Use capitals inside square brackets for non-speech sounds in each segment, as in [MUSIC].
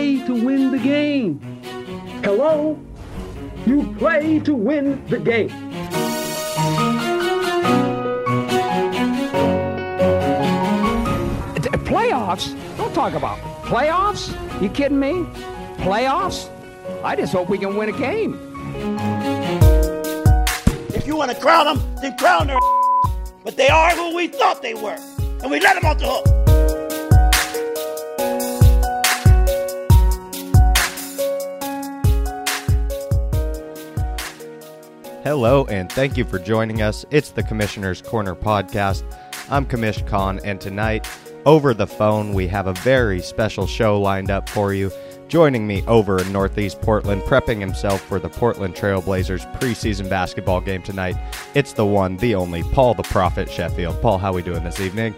play to win the game. Hello? You play to win the game. Playoffs? Don't talk about playoffs. You kidding me? Playoffs? I just hope we can win a game. If you want to crown them, then crown their [LAUGHS] But they are who we thought they were. And we let them off the hook. Hello, and thank you for joining us. It's the Commissioner's Corner podcast. I'm Commish Khan, and tonight, over the phone, we have a very special show lined up for you. Joining me over in Northeast Portland, prepping himself for the Portland Trailblazers preseason basketball game tonight, it's the one, the only, Paul the Prophet Sheffield. Paul, how we doing this evening?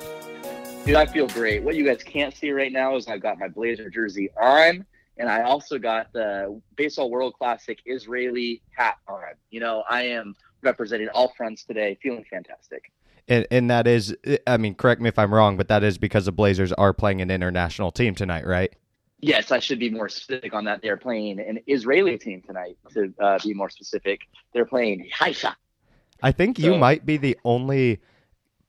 Dude, I feel great. What you guys can't see right now is I've got my Blazer jersey on, and I also got the Baseball World Classic Israeli hat on. You know, I am representing all fronts today, feeling fantastic. And, and that is, I mean, correct me if I'm wrong, but that is because the Blazers are playing an international team tonight, right? Yes, I should be more specific on that. They're playing an Israeli team tonight. To uh, be more specific, they're playing Haifa. I think you might be the only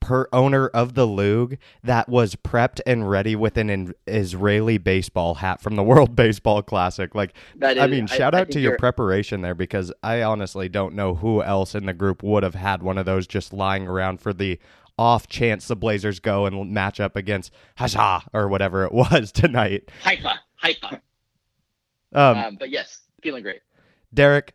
per owner of the league that was prepped and ready with an in- Israeli baseball hat from the [LAUGHS] World Baseball Classic. Like, That I mean, shout I out think to your preparation there because I honestly don't know who else in the group would have had one of those just lying around for the off chance the Blazers go and match up against Hasha or whatever it [LAUGHS] was tonight. Haifa, Haifa. Um, Um, but yes, feeling great. Derek,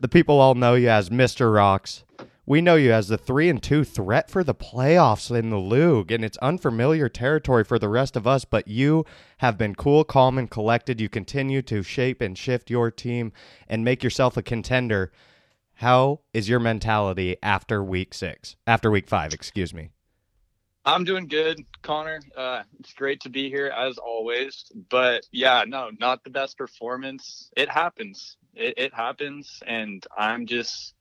the people all know you as Mr. Rocks. We know you as the three and two threat for the playoffs in the league, and it's unfamiliar territory for the rest of us. But you have been cool, calm, and collected. You continue to shape and shift your team and make yourself a contender. How is your mentality after week six? After week five, excuse me. I'm doing good, Connor. Uh, it's great to be here as always. But yeah, no, not the best performance. It happens. It, it happens, and I'm just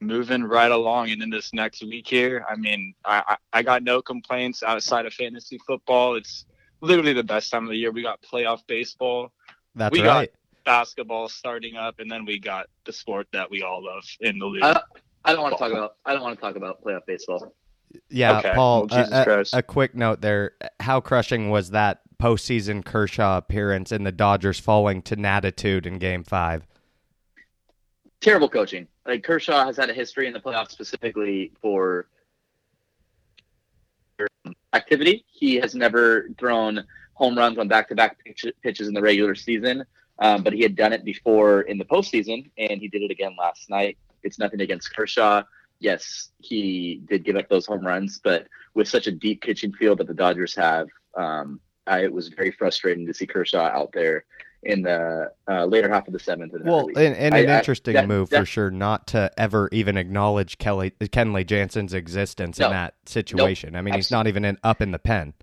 moving right along. And in this next week here, I mean, I, I I got no complaints outside of fantasy football. It's literally the best time of the year. We got playoff baseball, That's We got- right. basketball starting up, and then we got the sport that we all love in the league. I, I don't want to talk about. I don't want to talk about playoff baseball. Yeah, Okay. Paul. Well, Jesus a- a- Christ. a quick note there: How crushing was that postseason Kershaw appearance and the Dodgers falling to natitude in Game Five? Terrible coaching. Like Kershaw has had a history in the playoffs specifically for activity. He has never thrown home runs on back-to-back pitch- pitches in the regular season, um, but he had done it before in the postseason, and he did it again last night. It's nothing against Kershaw. Yes, he did give up those home runs, but with such a deep pitching field that the Dodgers have, um, I, it was very frustrating to see Kershaw out there in the uh, later half of the seventh. And Well, and, and I- an I- interesting that- move that- for sure, not to ever even acknowledge Kelly Kenley Jansen's existence in that situation. I mean, he's not even in, up in the pen.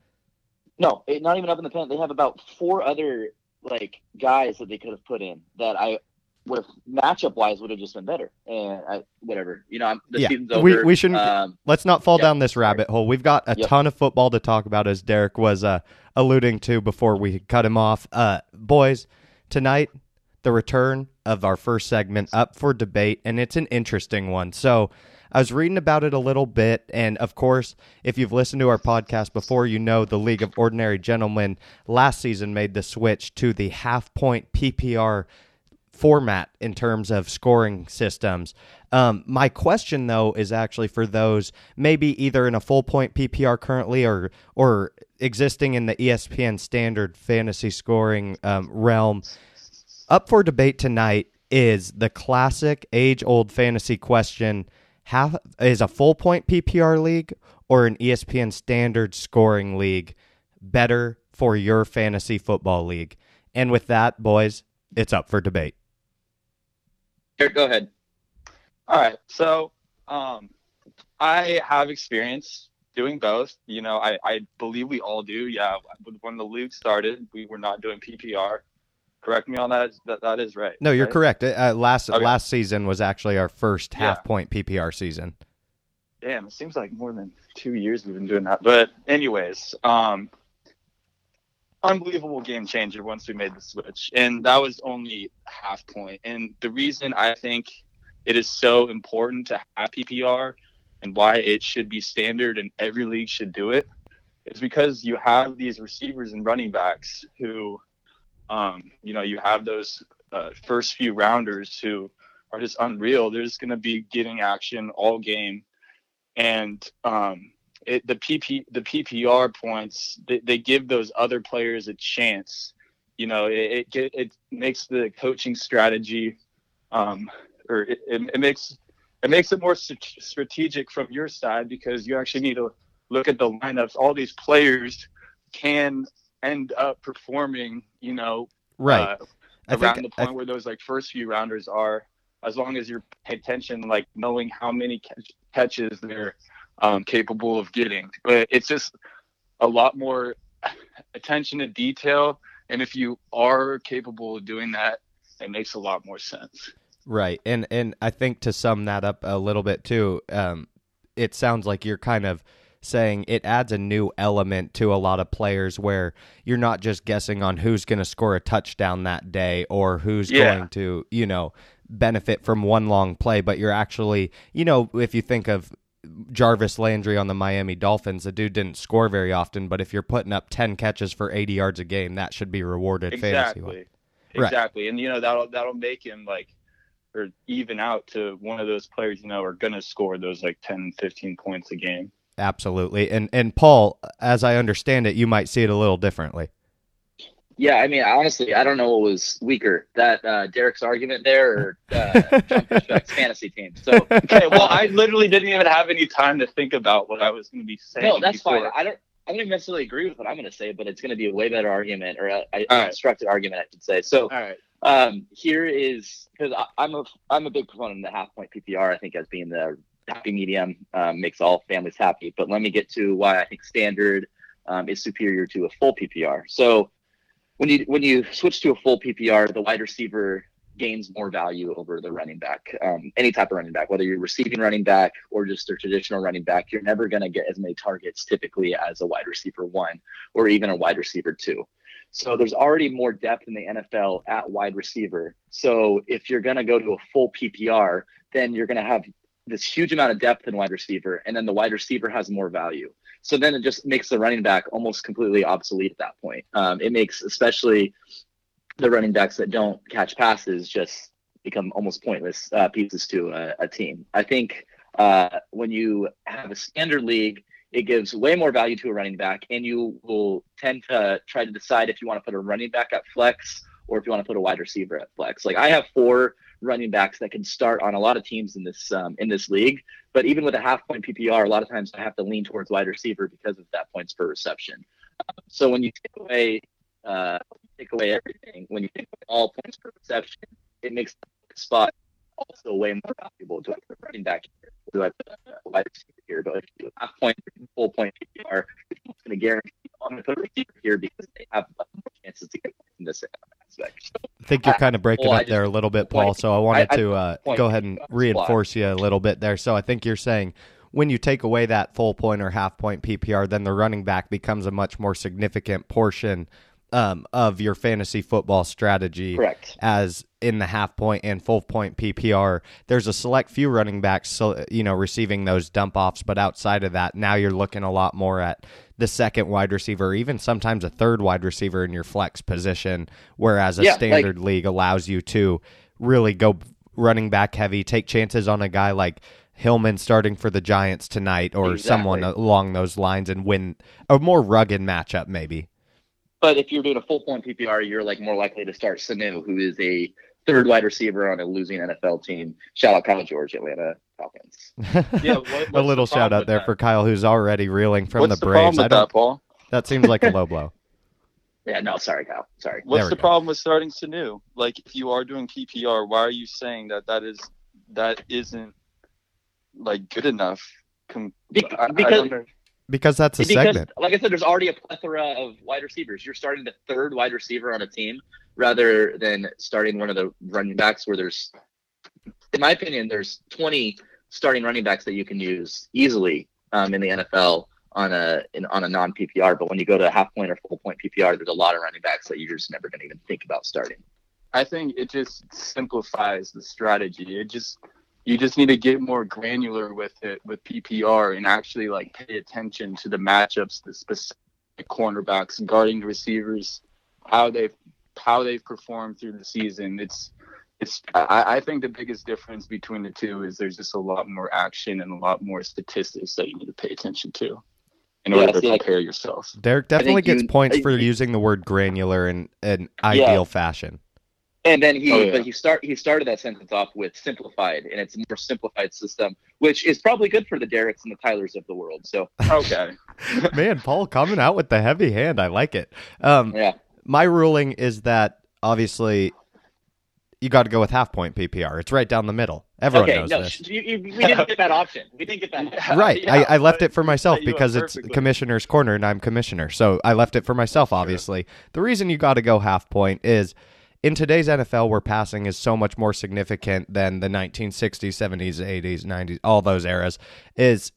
No, not even up in the pen. They have about four other like guys that they could have put in that I would have matchup wise would have just been better. And I, whatever, you know, I'm, the Yeah, season's over. we we shouldn't- Um, Let's not fall Yeah, down this rabbit hole. We've got a Yep. ton of football to talk about, as Derek was uh, alluding to before we cut him off. Uh, boys, tonight, the return of our first segment up for debate, and it's an interesting one. So, I was reading about it a little bit, and of course, if you've listened to our podcast before, you know the League of Ordinary Gentlemen last season made the switch to the half point PPR format in terms of scoring systems. Um, my question though is actually for those maybe either in a full point PPR currently or or existing in the ESPN standard fantasy scoring um, realm. Up for debate tonight is the classic age old fantasy question: Half is a full point PPR league or an ESPN standard scoring league better for your fantasy football league? And with that, boys, it's up for debate. Eric, go ahead. All right. So, um, I have experience doing both. You know, I, I believe we all do. Yeah. When the league started, we were not doing PPR. Correct me on that. That, that is right. No, you're right? correct. Uh, last Okay. last season was actually our first Yeah. half point PPR season. Damn, it seems like more than two years we've been doing that. But anyways, um, unbelievable game changer once we made the switch, and that was only half point. And the reason I think it is so important to have PPR and why it should be standard and every league should do it is because you have these receivers and running backs who, um, you know, you have those uh, first few rounders who are just unreal. They're just going to be getting action all game, and um, it, the PP the PPR points they, they, give those other players a chance. You know, it it, it makes the coaching strategy, um, or it, it makes it makes it more strategic from your side because you actually need to look at the lineups. All these players can end up performing. You know, right. Uh, around think, the point I, where those like first few rounders are, as long as you're paying attention, like knowing how many catch, catches they're um, capable of getting. But it's just a lot more attention to detail, and if you are capable of doing that, it makes a lot more sense. Right, and and I think to sum that up a little bit too, um, it sounds like you're kind of saying it adds a new element to a lot of players where you're not just guessing on who's going to score a touchdown that day or who's yeah. going to, you know, benefit from one long play, but you're actually, you know, if you think of Jarvis Landry on the Miami Dolphins, the dude didn't score very often, but if you're putting up 10 catches for 80 yards a game, that should be rewarded exactly. fantasy Exactly. Right. And you know that'll that'll make him like or even out to one of those players you know are going to score those like 10 15 points a game. Absolutely. And and Paul, as I understand it, you might see it a little differently. Yeah, I mean, honestly, I don't know what was weaker that uh, Derek's argument there or uh, John Fishbeck's [LAUGHS] fantasy team. So, okay, well, I literally didn't even have any time to think about what I was going to be saying. No, that's before. fine. I don't. I don't necessarily agree with what I'm going to say, but it's going to be a way better argument or a, a right. constructed argument, I should say. So, all right. Um, here is because I'm a I'm a big proponent of the half point PPR. I think as being the happy medium um, makes all families happy. But let me get to why I think standard um, is superior to a full PPR. So when you when you switch to a full PPR, the wide receiver gains more value over the running back. Um, any type of running back, whether you're receiving running back or just a traditional running back, you're never going to get as many targets typically as a wide receiver one or even a wide receiver two. So there's already more depth in the NFL at wide receiver. So if you're going to go to a full PPR, then you're going to have this huge amount of depth in wide receiver, and then the wide receiver has more value. So then it just makes the running back almost completely obsolete at that point. Um, it makes especially the running backs that don't catch passes just become almost pointless uh, pieces to a, a, team. I think uh, when you have a standard league, it gives way more value to a running back, and you will tend to try to decide if you want to put a running back at flex or if you want to put a wide receiver at flex. Like I have four running backs that can start on a lot of teams in this um, in this league. But even with a half point PPR, a lot of times I have to lean towards wide receiver because of that points per reception. Um, so when you take away uh, take away everything, when you take away all points per reception, it makes the spot also way more valuable. Do I put running back here? Do I put wide receiver here? Do I do half point, full point PPR? It's going to guarantee I'm going to put a receiver here because they have more chances to get in this aspect. So, I think you're kind of breaking well, up there a little bit, Paul. So I wanted I, to uh, go ahead and reinforce you a little bit there. So I think you're saying when you take away that full point or half point PPR, then the running back becomes a much more significant portion um, of your fantasy football strategy. Correct. As in the half point and full point PPR, there's a select few running backs, so you know, receiving those dump offs, but outside of that, now you're looking a lot more at the second wide receiver, even sometimes a third wide receiver in your flex position, whereas a yeah, standard like, league allows you to really go running back heavy, take chances on a guy like Hillman starting for the Giants tonight or exactly. someone along those lines and win a more rugged matchup maybe. But if you're doing a full point PPR, you're like more likely to start Sanu, who is a third wide receiver on a losing NFL team. Shout out Kyle George, Atlanta Falcons. [LAUGHS] yeah, what, a little shout out there that? for Kyle, who's already reeling from what's the Braves. I don't, that, Paul? That seems like a low [LAUGHS] blow. Yeah, no, sorry, Kyle. Sorry. What's the go. problem with starting Sanu? Like, if you are doing PPR, why are you saying that that is that isn't like good enough? Com- because, because, because that's a because, segment. Like I said, there's already a plethora of wide receivers. You're starting the third wide receiver on a team rather than starting one of the running backs where there's, in my opinion, there's 20 starting running backs that you can use easily um, in the NFL on a in, on a non PPR. But when you go to half point or full point PPR, there's a lot of running backs that you're just never going to even think about starting. I think it just simplifies the strategy. It just you just need to get more granular with it with PPR and actually like pay attention to the matchups, the specific cornerbacks, guarding the receivers, how they've how they've performed through the season. It's it's I, I think the biggest difference between the two is there's just a lot more action and a lot more statistics that you need to pay attention to in Yeah, order to see, like- prepare yourself. Derek definitely gets you- points I- for using the word granular in an ideal fashion. And then he, Oh, yeah. but he start he started that sentence off with simplified, and it's a more simplified system, which is probably good for the Derricks and the Tylers of the world. So Okay. [LAUGHS] Man, Paul coming out with the heavy hand. I like it. Um, yeah, my ruling is that obviously you got to go with half point PPR. It's right down the middle. Everyone okay, knows no, this. sh- you, you, we didn't get that option. We didn't get that. [LAUGHS] Right. Yeah, I, I left it for myself set you up because it's commissioner's corner and I'm commissioner. So I left it for myself, obviously. The reason you got to go half point is in today's NFL, where passing is so much more significant than the 1960s, 70s, 80s, 90s, all those eras, is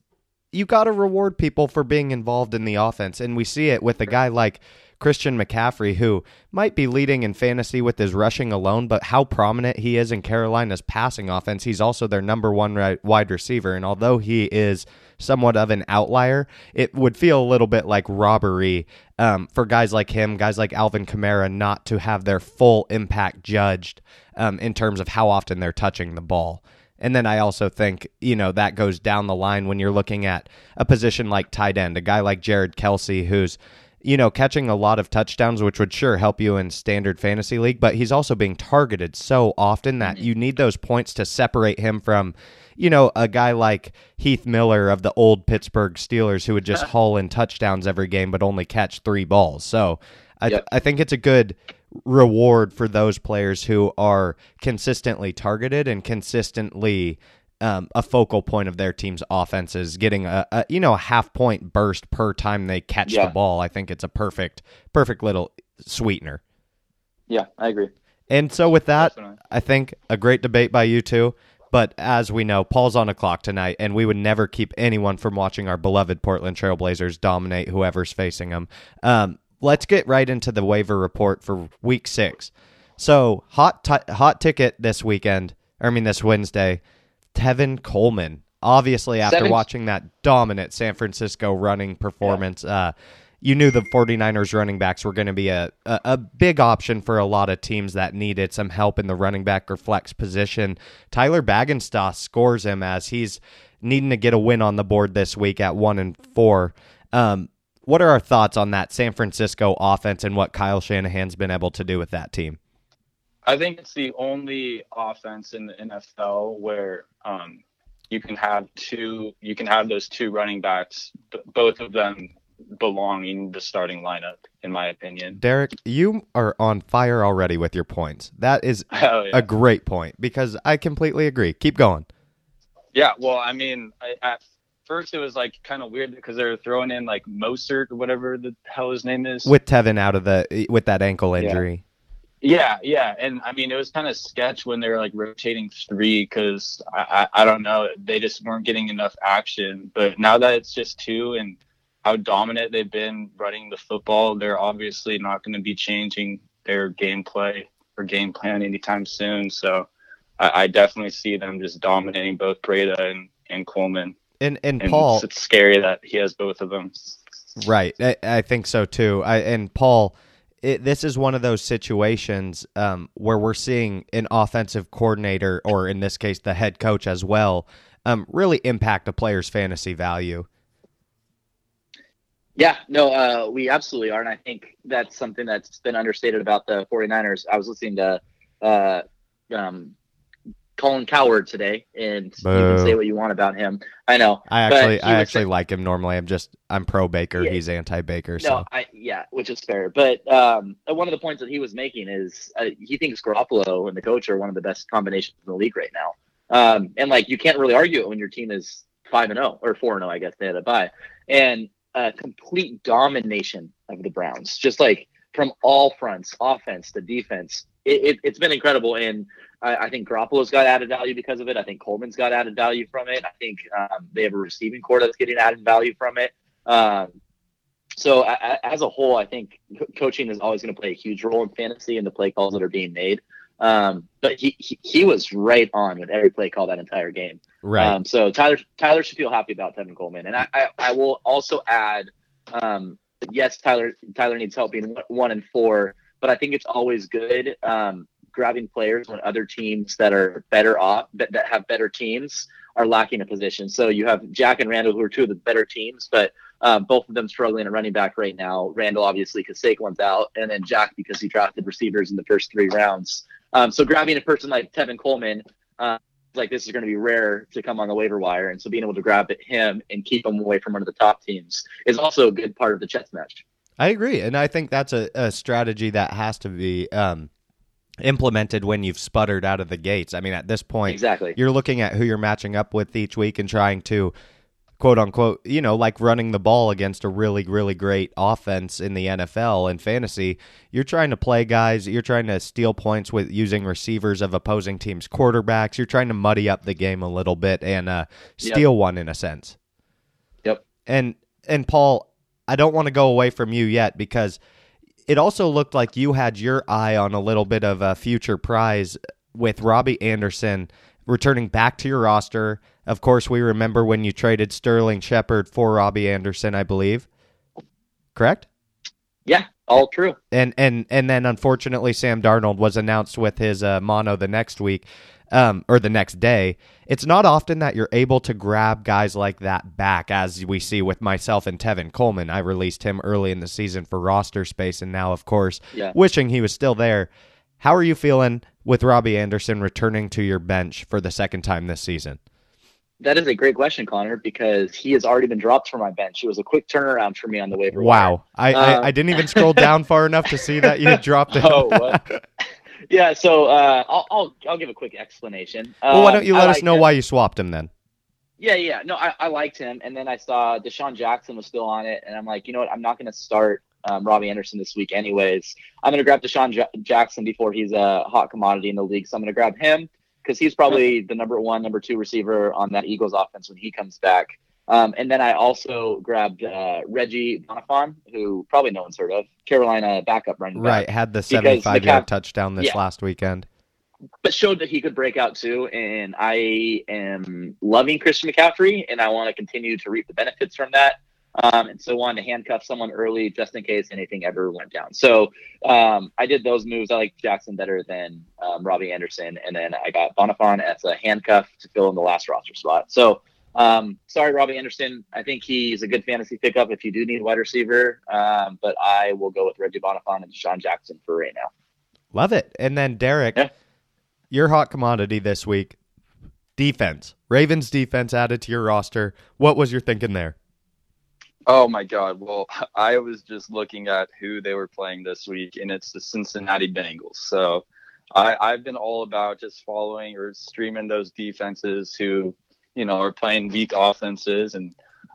you got to reward people for being involved in the offense. And we see it with a guy like Christian McCaffrey, who might be leading in fantasy with his rushing alone, but how prominent he is in Carolina's passing offense. He's also their number one wide receiver. And although he is somewhat of an outlier, it would feel a little bit like robbery um, for guys like him, guys like Alvin Kamara, not to have their full impact judged um, in terms of how often they're touching the ball. And then I also think, you know, that goes down the line when you're looking at a position like tight end, a guy like Jared Kelce, who's, you know, catching a lot of touchdowns, which would sure help you in standard fantasy league, but he's also being targeted so often that you need those points to separate him from, you know, a guy like Heath Miller of the old Pittsburgh Steelers who would just [LAUGHS] haul in touchdowns every game but only catch three balls. So I, Yep. I think it's a good reward for those players who are consistently targeted and consistently um, a focal point of their team's offenses, getting a, a you know a half point burst per time they catch Yeah. the ball. I think it's a perfect perfect little sweetener. yeah, I agree. And so with that, Definitely. I think a great debate by you two. But as we know, Paul's on a clock tonight, and we would never keep anyone from watching our beloved Portland Trailblazers dominate whoever's facing them. Um, let's get right into the waiver report for Week Six. So hot ti- hot ticket this weekend. Or I mean this Wednesday. Tevin Coleman. Obviously, after Seven- watching that dominant San Francisco running performance, uh, you knew the 49ers running backs were going to be a, a, a big option for a lot of teams that needed some help in the running back or flex position. Tyler Baggenstoss scores him as he's needing to get a win on the board this week at one and four. Um, what are our thoughts on that San Francisco offense and what Kyle Shanahan's been able to do with that team? I think it's the only offense in the NFL where um, you can have two, you can have those two running backs, both of them belonging the starting lineup, in my opinion. Derek, you are on fire already with your points. That is [LAUGHS] Oh, yeah. a great point because I completely agree. Keep going. Yeah, well, I mean, I, at first it was like kind of weird because they were throwing in like Mostert or whatever the hell his name is. With Tevin out of the with that ankle injury. Yeah, yeah, and I mean it was kind of sketch when they were like rotating three because I, I I don't know they just weren't getting enough action. But now that it's just two and how dominant they've been running the football, they're obviously not going to be changing their gameplay or game plan anytime soon. So I, I definitely see them just dominating both Breida and, and Coleman. And and And Paul it's, scary that he has both of them. Right. I, I think so too. I and Paul, it, this is one of those situations um, where we're seeing an offensive coordinator, or in this case, the head coach as well, um, really impact a player's fantasy value. Yeah, no, uh, we absolutely are. And I think that's something that's been understated about the 49ers. I was listening to uh, um, Colin Cowherd today, and you can say what you want about him. I know. I actually, I actually saying- like him normally. I'm just, I'm pro Baker. Yeah. He's anti Baker. No, So I yeah, which is fair. But um, one of the points that he was making is uh, he thinks Garoppolo and the coach are one of the best combinations in the league right now. Um, and like you can't really argue it when your team is five and zero or four and zero. I guess they had a bye and uh, complete domination of the Browns, just like from all fronts, offense to defense. It, it, it's been incredible, and I, I think Garoppolo's got added value because of it. I think Coleman's got added value from it. I think um, they have a receiving corps that's getting added value from it. Um, so a- a- as a whole, I think co- coaching is always going to play a huge role in fantasy and the play calls that are being made. Um, but he, he he was right on with every play call that entire game. Right. Um, so Tyler Tyler should feel happy about Tevin Coleman, and I I, I will also add, um, yes, Tyler Tyler needs help being one- and four, but I think it's always good um, grabbing players when other teams that are better off that, that have better teams are lacking a position. So you have Jack and Randall who are two of the better teams, but um, both of them struggling at running back right now. Randall obviously because Saquon's out, and then Jack because he drafted receivers in the first three rounds. Um, so grabbing a person like Tevin Coleman, uh, like this is going to be rare to come on the waiver wire, and so being able to grab him and keep him away from one of the top teams is also a good part of the chess match. I agree, and I think that's a, a strategy that has to be um, implemented when you've sputtered out of the gates. I mean, at this point, Exactly. you're looking at who you're matching up with each week and trying to quote unquote, you know, like running the ball against a really, really great offense in the NFL and fantasy. You're trying to play guys, you're trying to steal points with using receivers of opposing teams' quarterbacks. You're trying to muddy up the game a little bit and uh, steal one in a sense. Yep. And and Paul, I don't want to go away from you yet because it also looked like you had your eye on a little bit of a future prize with Robbie Anderson returning back to your roster. Of course, we remember when you traded Sterling Shepard for Robbie Anderson, I believe. Correct? Yeah, all true. And and and then unfortunately Sam Darnold was announced with his uh, mono the next week. Um, or the next day. It's not often that you're able to grab guys like that back, as we see with myself and Tevin Coleman. I released him early in the season for roster space, and now, of course, Yeah. wishing he was still there. How are you feeling with Robbie Anderson returning to your bench for the second time this season? That is a great question, Connor, because he has already been dropped from my bench. It was a quick turnaround for me on the waiver. Wow, I, Uh, I, I didn't even scroll down far enough to see that you had dropped it. [LAUGHS] Oh, what? yeah. So uh, I'll, I'll I'll give a quick explanation. well, why Um, don't you I let us know him. why you swapped him then? Yeah, yeah. No, I, I liked him, and then I saw DeSean Jackson was still on it, and I'm like, you know what? I'm not going to start um, Robbie Anderson this week, anyways. I'm going to grab DeSean Ja- Jackson before he's a hot commodity in the league, so I'm going to grab him because he's probably the number one, number two receiver on that Eagles offense when he comes back. Um, and then I also grabbed uh, Reggie Bonnafon, who probably no one's heard of, Carolina backup running back. Right, had the 75 yard touchdown this Yeah. last weekend. but showed that he could break out too. And I am loving Christian McCaffrey, and I want to continue to reap the benefits from that. Um, and so wanted to handcuff someone early just in case anything ever went down. So um, I did those moves. I like Jackson better than um, Robbie Anderson, and then I got Bonnafon as a handcuff to fill in the last roster spot. So um, sorry, Robbie Anderson. I think he's a good fantasy pickup if you do need a wide receiver. Um, but I will go with Reggie Bonnafon and DeSean Jackson for right now. Love it. And then Derek, Yeah. your hot commodity this week, defense. Ravens defense added to your roster. What was your thinking there? Oh my God! Well, [LAUGHS] I was just looking at who they were playing this week, and it's the Cincinnati Bengals. So I, I've been all about just following or streaming those defenses who, you know, are playing weak offenses and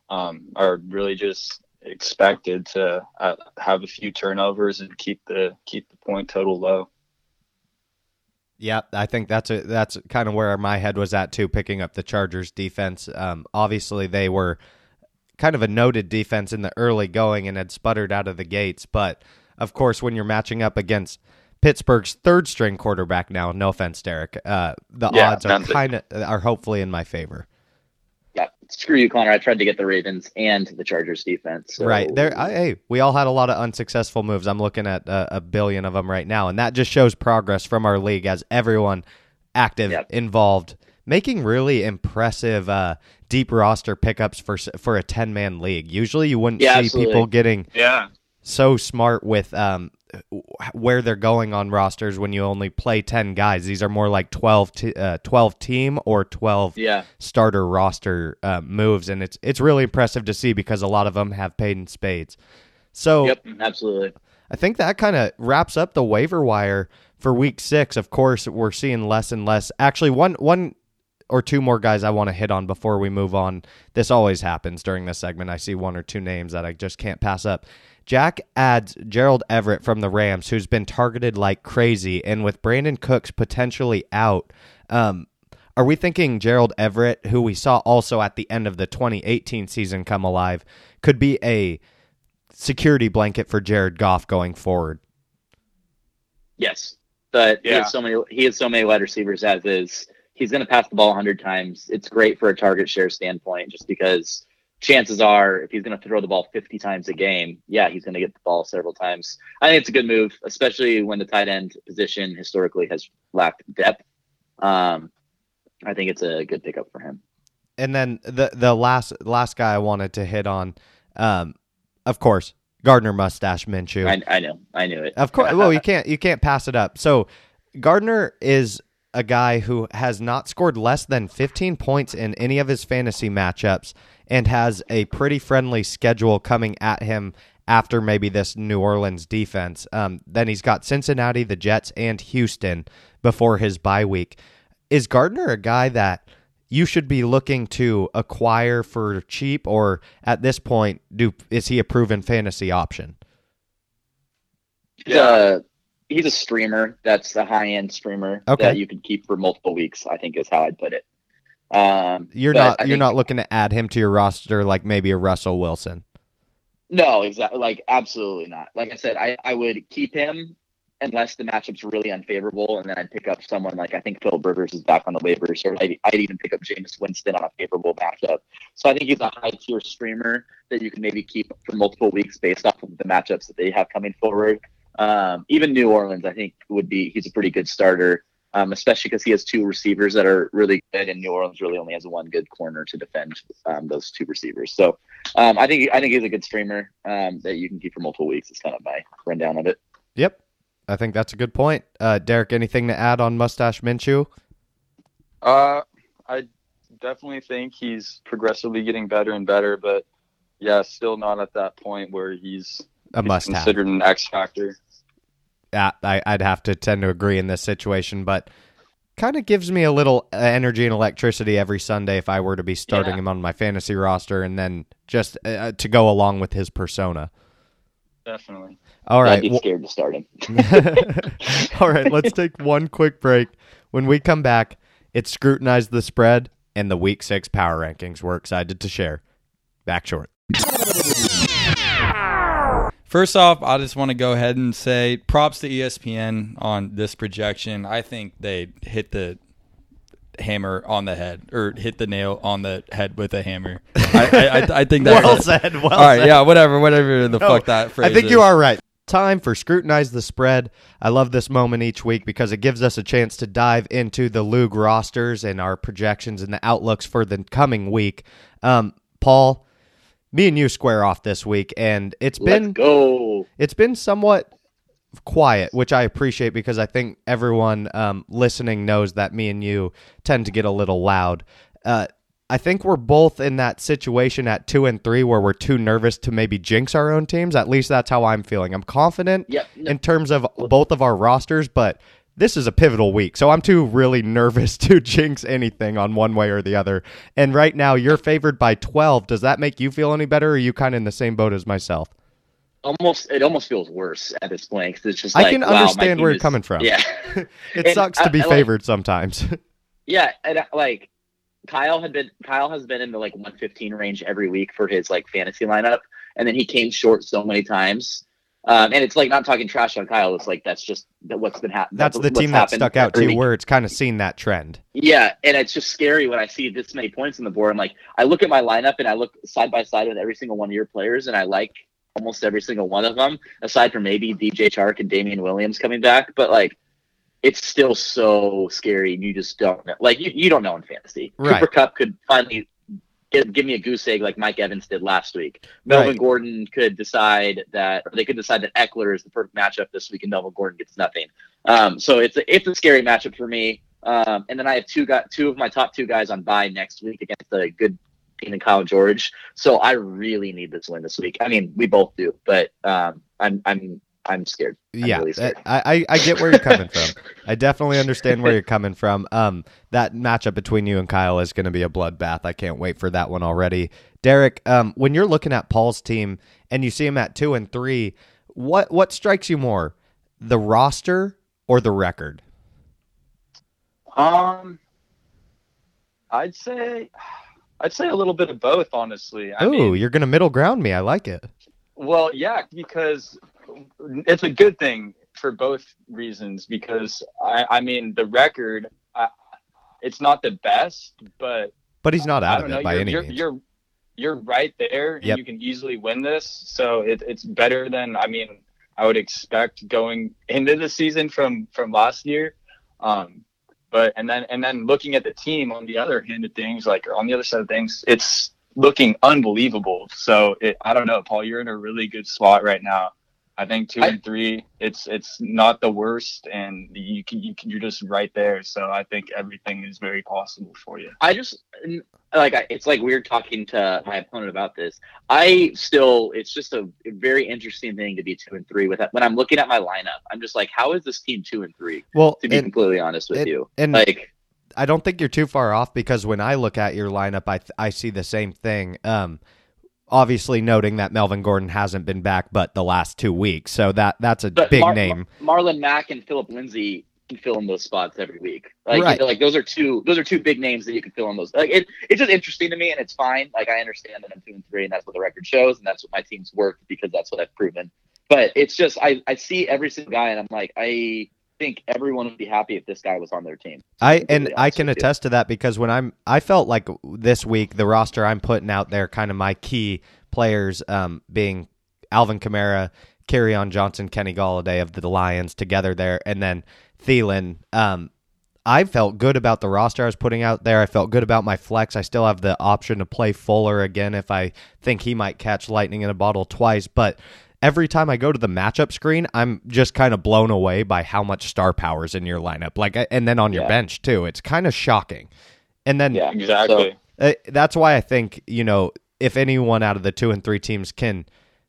um, are really just expected to uh, have a few turnovers and keep the keep the point total low. Yeah, I think that's a that's kind of where my head was at too, picking up the Chargers defense. Um, obviously, they were kind of a noted defense in the early going and had sputtered out of the gates, but of course, when you're matching up against Pittsburgh's third string quarterback now, no offense, Derek, uh, the Yeah, odds are kind of are hopefully in my favor. Yeah, screw you, Connor. I tried to get the Ravens and the Chargers defense. so- Right there, I, hey, we all had a lot of unsuccessful moves. I'm looking at uh, a billion of them right now, and that just shows progress from our league as everyone active, Yep. involved, making really impressive uh, deep roster pickups for for a 10 man league. Usually, you wouldn't Yeah, see absolutely. people getting Yeah, so smart with um, where they're going on rosters when you only play 10 guys. These are more like 12, t- uh, 12 team or 12 Yeah, starter roster uh, moves, and it's it's really impressive to see because a lot of them have paid in spades. So yep, absolutely. I think that kind of wraps up the waiver wire for week six. Of course, we're seeing less and less. Actually, one one or two more guys I want to hit on before we move on. This always happens during this segment. I see one or two names that I just can't pass up. Jack adds Gerald Everett from the Rams, who's been targeted like crazy, and with Brandin Cooks potentially out, um, Are we thinking Gerald Everett, who we saw also at the end of the 2018 season come alive, could be a security blanket for Jared Goff going forward? Yes, but he has so many. He has so many wide receivers as is. He's going to pass the ball 100 times. It's great for a target share standpoint, just because chances are, if he's going to throw the ball 50 times a game, yeah, he's going to get the ball several times. I think it's a good move, especially when the tight end position historically has lacked depth. Um, I think it's a good pickup for him. And then the the last last guy I wanted to hit on, um, of course, Gardner Mustache Minshew. I, I know, I knew it. Of course, well, you can't you can't pass it up. So Gardner is a guy who has not scored less than 15 points in any of his fantasy matchups and has a pretty friendly schedule coming at him after maybe this New Orleans defense. Um, then he's got Cincinnati, the Jets, and Houston before his bye week. Is Gardner a guy that you should be looking to acquire for cheap, or at this point, do is he a proven fantasy option? He's a he's a streamer. That's a high end streamer Okay. that you can keep for multiple weeks. I think is how I'd put it. Um, You're not I you're think- not looking to add him to your roster like maybe a Russell Wilson. No, exactly. Like absolutely not. Like I said, I I would keep him unless the matchup's really unfavorable, and then I'd pick up someone like I think Phil Rivers is back on the waivers, or I'd, I'd even pick up Jameis Winston on a favorable matchup. So I think he's a high tier streamer that you can maybe keep for multiple weeks based off of the matchups that they have coming forward. Um, even New Orleans, I think, would be he's a pretty good starter, um, especially because he has two receivers that are really good, and New Orleans really only has one good corner to defend um, those two receivers. So um, I think I think he's a good streamer um, that you can keep for multiple weeks. Is kind of my rundown of it. Yep. I think that's a good point. Uh, Derek, anything to add on Mustache Minshew? Uh, I definitely think he's progressively getting better and better, but yeah, still not at that point where he's, A must have. considered an X factor. Yeah, I, I'd have to tend to agree in this situation, but kind of gives me a little uh, energy and electricity every Sunday if I were to be starting Yeah. him on my fantasy roster and then just uh, to go along with his persona. Definitely. All I'd right. be well- scared to start him. [LAUGHS] All right, let's [LAUGHS] take one quick break. When we come back, it's scrutinized the spread and the week six power rankings we're excited to share. Back short. First off, I just want to go ahead and say props to ESPN on this projection. I think they hit the hammer on the head or hit the nail on the head with a hammer. [LAUGHS] I, I, I, think that's Well said. Well All right, said. yeah, whatever, whatever the fuck that phrase. I think is. you are right. Time for scrutinize the spread. I love this moment each week because it gives us a chance to dive into the LOOG rosters and our projections and the outlooks for the coming week. Um, Paul, me and you square off this week, and it's Let's been go. it's been somewhat quiet, which I appreciate because I think everyone um, listening knows that me and you tend to get a little loud. Uh, I think we're both in that situation at two and three where we're too nervous to maybe jinx our own teams. At least that's how I'm feeling. I'm confident Yep. No, in terms of both of our rosters, but this is a pivotal week, so I'm too really nervous [LAUGHS] to jinx anything on one way or the other. And right now, you're favored by 12. Does that make you feel any better, or are you kind of in the same boat as myself? almost it almost feels worse at this point because it's just I like can wow, understand where you're coming from. Yeah. [LAUGHS] [LAUGHS] It And sucks I- to be I like- favored sometimes. Yeah, and uh, like Kyle had been Kyle has been in the like 115 range every week for his like fantasy lineup, and then he came short so many times. Um, and it's like not talking trash on Kyle. It's like that's just what's been happening. That's the team that stuck out to you, where it's kind of seen that trend. Yeah, and it's just scary when I see this many points on the board. I'm like, I look at my lineup and I look side by side with every single one of your players, and I like almost every single one of them, aside from maybe DJ Chark and Damien Williams coming back. But like, it's still so scary, and you just don't know. Like, you, you don't know in fantasy. Right. Cooper Kupp could finally give, give me a goose egg like Mike Evans did last week. Melvin Right. Gordon could decide that, or they could decide that Ekeler is the perfect matchup this week, and Melvin Gordon gets nothing. Um, so it's a, it's a scary matchup for me. Um, and then I have two got two of my top two guys on bye next week against the good team in Kyle George. So I really need this win this week. I mean, we both do, but um, I'm I'm I'm scared. I'm yeah, really scared. I, I I get where you're coming from. [LAUGHS] I definitely understand where you're coming from. Um, that matchup between you and Kyle is going to be a bloodbath. I can't wait for that one already. Derek, um, when you're looking at Paul's team and you see him at two and three, what what strikes you more, the roster or the record? Um, I'd say, I'd say a little bit of both, honestly. Mean, you're gonna middle ground me. I like it. Well, yeah, because it's a good thing for both reasons. Because I, I mean, the record, I, it's not the best, but But he's not out of it know. by you're, any you're, means. you're you're right there, and Yep. you can easily win this. So it, it's better than I mean I would expect going into the season from from last year. Um, but and then and then looking at the team on the other hand of things, like on the other side of things, it's looking unbelievable. So it, I don't know, Paul, you're in a really good spot right now. I think two I- and three, it's it's not the worst, and you can you can you're just right there. So I think everything is very possible for you. I just like I- it's like weird talking to my opponent about this. I still, it's just a very interesting thing to be two and three with. When I'm looking at my lineup, I'm just like, how is this team two and three? well, To be and, completely honest with and- you, and like I don't think you're too far off because when I look at your lineup, I th- I see the same thing. Um, obviously noting that Melvin Gordon hasn't been back, but the last two weeks, so that that's a but big Mar- name. Mar- Marlon Mack and Philip Lindsay can fill in those spots every week. Like, Right. like those are two, those are two big names that you can fill in those. Like, it, it's just interesting to me, and it's fine. Like, I understand that I'm two and three, and that's what the record shows, and that's what my team's worked because that's what I've proven. But it's just, I, I see every single guy, and I'm like, I think everyone would be happy if this guy was on their team. I and I can attest to that because when I'm I felt like this week the roster I'm putting out there kind of my key players um being Alvin Kamara, on Johnson, Kenny Golladay of the Lions together there and then Thielen um I felt good about the roster I was putting out there. I felt good about my flex. I still have the option to play Fuller again if I think he might catch lightning in a bottle twice, but every time I go to the matchup screen, I'm just kind of blown away by how much star power's in your lineup. Like, and then on your Yeah. bench too. It's kind of shocking. And then Yeah. Exactly. uh, that's why I think you know if anyone out of the two and three teams can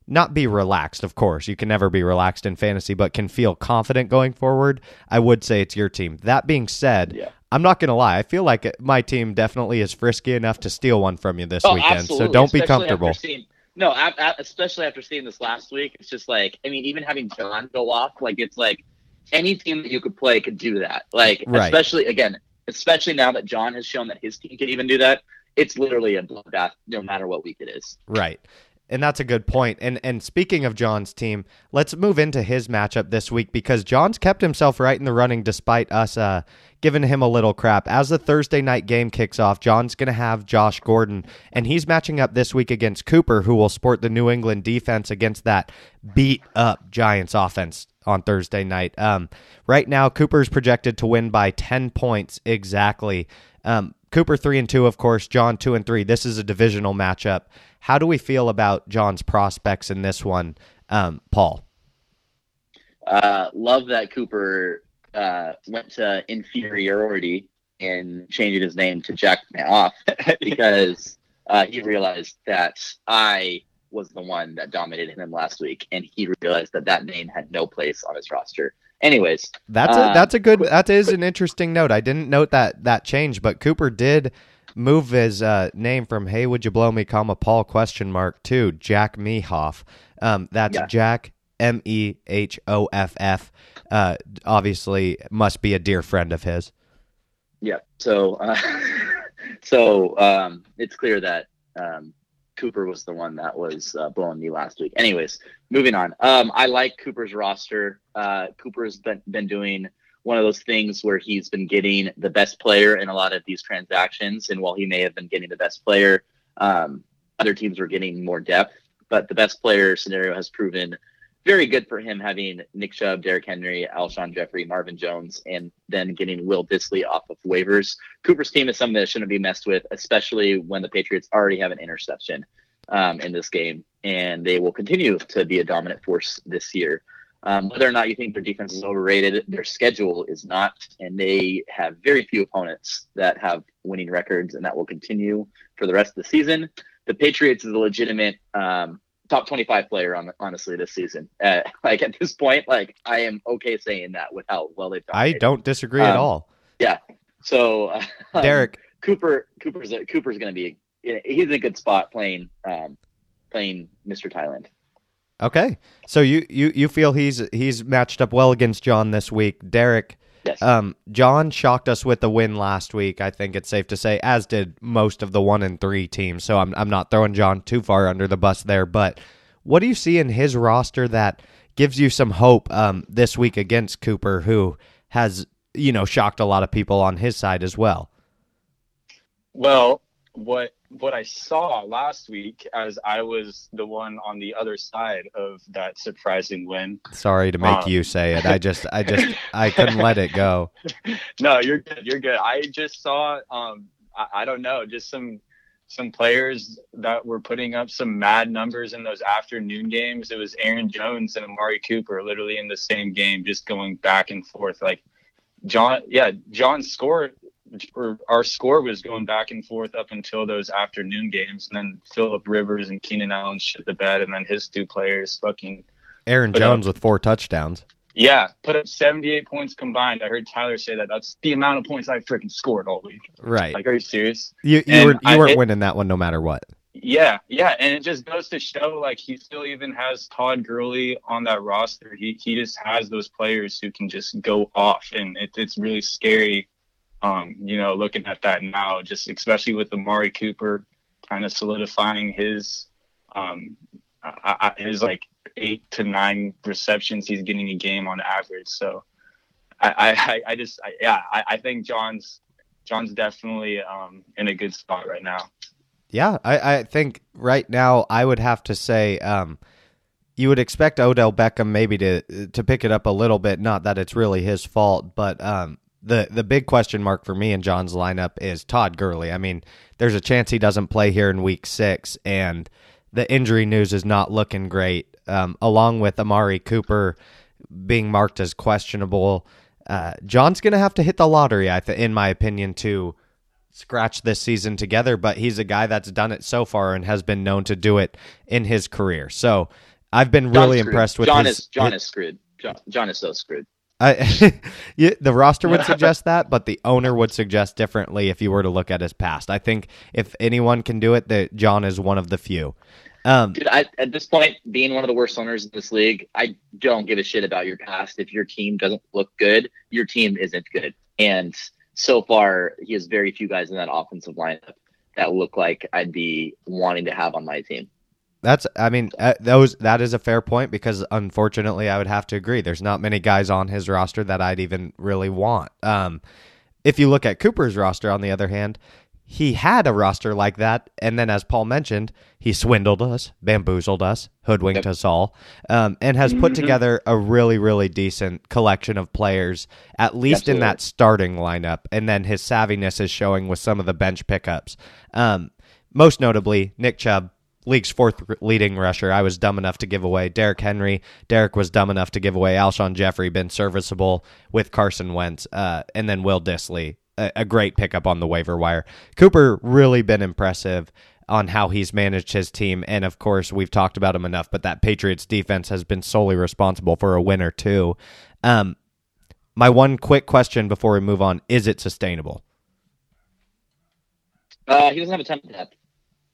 not be relaxed, of course you can never be relaxed in fantasy, but can feel confident going forward. I would say it's your team. That being said, Yeah. I'm not gonna lie. I feel like my team definitely is frisky enough to steal one from you this Oh, weekend. absolutely. So don't be comfortable. seeing- no, a- a- especially after seeing this last week, it's just like I mean, even having John go off, like it's like any team that you could play could do that. Like Right. especially again, especially now that John has shown that his team can even do that. It's literally a bloodbath, no matter what week it is. Right. And that's a good point. And and speaking of John's team, let's move into his matchup this week because John's kept himself right in the running despite us uh, giving him a little crap. As the Thursday night game kicks off, John's going to have Josh Gordon, and he's matching up this week against Cooper, who will sport the New England defense against that beat up Giants offense on Thursday night. Um, right now, Cooper's projected to win by 10 points exactly. Um, Cooper three and two, of course. John two and three. This is a divisional matchup. How do we feel about John's prospects in this one, um, Paul? Uh, love that Cooper uh, went to inferiority and changing his name to Jack Off [LAUGHS] because uh, he realized that I was the one that dominated him last week, and he realized that that name had no place on his roster. Anyways, That's a Uh, that's a good that is an interesting note. I didn't note that that change, but Cooper did move his uh, name from "Hey, would you blow me?" comma Paul question mark to Jack Mehoff. Um, that's Yeah. Jack M E H O F F. Uh, obviously, must be a dear friend of his. Yeah. So, uh, [LAUGHS] so um, it's clear that um, Cooper was the one that was uh, blowing me last week. Anyways, moving on. Um, I like Cooper's roster. Uh, Cooper's been been doing one of those things where he's been getting the best player in a lot of these transactions, and while he may have been getting the best player, um, other teams were getting more depth. But the best player scenario has proven very good for him having Nick Chubb, Derrick Henry, Alshon Jeffery, Marvin Jones, and then getting Will Dissly off of waivers. Cooper's team is something that shouldn't be messed with, especially when the Patriots already have an interception um, in this game, and they will continue to be a dominant force this year. Um, whether or not you think their defense is overrated, their schedule is not, and they have very few opponents that have winning records, and that will continue for the rest of the season. The Patriots is a legitimate um, top 25 player on honestly this season. Uh, [LAUGHS] like at this point, like I am okay saying that with how well they've done. I don't disagree at all. Yeah. So, uh, [LAUGHS] Derek, Cooper, Cooper's a, Cooper's going to be he's in a good spot playing um, playing Mr. Thailand. Okay, so you, you you feel he's he's matched up well against John this week. Derek, Yes. Um, John shocked us with the win last week. I think it's safe to say, as did most of the one and three teams. So I'm I'm not throwing John too far under the bus there. But what do you see in his roster that gives you some hope um, this week against Cooper, who has you know shocked a lot of people on his side as well? Well, what what I saw last week, as I was the one on the other side of that surprising win. Sorry to make Um, you say it. I just I just I couldn't let it go. [LAUGHS] No, you're good. You're good. I just saw. Um, I, I don't know, just some some players that were putting up some mad numbers in those afternoon games. It was Aaron Jones and Amari Cooper, literally in the same game, just going back and forth. Like John, yeah, John score or our score was going back and forth up until those afternoon games, and then Philip Rivers and Keenan Allen shit the bed, and then his two players fucking Aaron Jones with four touchdowns. yeah, put up 78 points combined. I heard Tyler say that that's the amount of points I freaking scored all week. Right. Like, are you serious? You you were, you weren't it- winning that one no matter what. Yeah, yeah, and it just goes to show like he still even has Todd Gurley on that roster. He he just has those players who can just go off, and it, it's really scary. Um, you know, looking at that now, just especially with Amari Cooper kind of solidifying his um I, I, his like eight to nine receptions he's getting a game on average. So I I, I just I, yeah I, I think John's John's definitely um in a good spot right now. Yeah, I, I think right now I would have to say um, you would expect Odell Beckham maybe to to pick it up a little bit. Not that it's really his fault, but um, the the big question mark for me in John's lineup is Todd Gurley. I mean, there's a chance he doesn't play here in Week Six, and the injury news is not looking great. Um, along with Amari Cooper being marked as questionable, uh, John's going to have to hit the lottery. I th- in my opinion, to scratch this season together, but he's a guy that's done it so far and has been known to do it in his career. So I've been John's really screwed. impressed with John his. is John is screwed. John, John is so screwed. I, [LAUGHS] the roster would suggest [LAUGHS] that, but the owner would suggest differently if you were to look at his past. I think if anyone can do it, that John is one of the few. Um, Dude, I, at this point, being one of the worst owners in this league, I don't give a shit about your past. If your team doesn't look good, your team isn't good. And so far, he has very few guys in that offensive lineup that look like I'd be wanting to have on my team. That's, I mean, uh, those that is a fair point because unfortunately, I would have to agree. There's not many guys on his roster that I'd even really want. Um, if you look at Cooper's roster, on the other hand, he had a roster like that, and then, as Paul mentioned, he swindled us, bamboozled us, hoodwinked Yep. us all, um, and has put together a really, really decent collection of players, at least in that starting lineup. And then his savviness is showing with some of the bench pickups. Um, most notably, Nick Chubb, league's fourth leading rusher. I was dumb enough to give away Derrick Henry. Derek was dumb enough to give away Alshon Jeffery, been serviceable with Carson Wentz, uh, and then Will Dissly, a, a great pickup on the waiver wire. Cooper really been impressive on how he's managed his team, and of course we've talked about him enough. But that Patriots defense has been solely responsible for a win or two. Um, my one quick question before we move on: Is it sustainable? Uh, he doesn't have a ton of depth.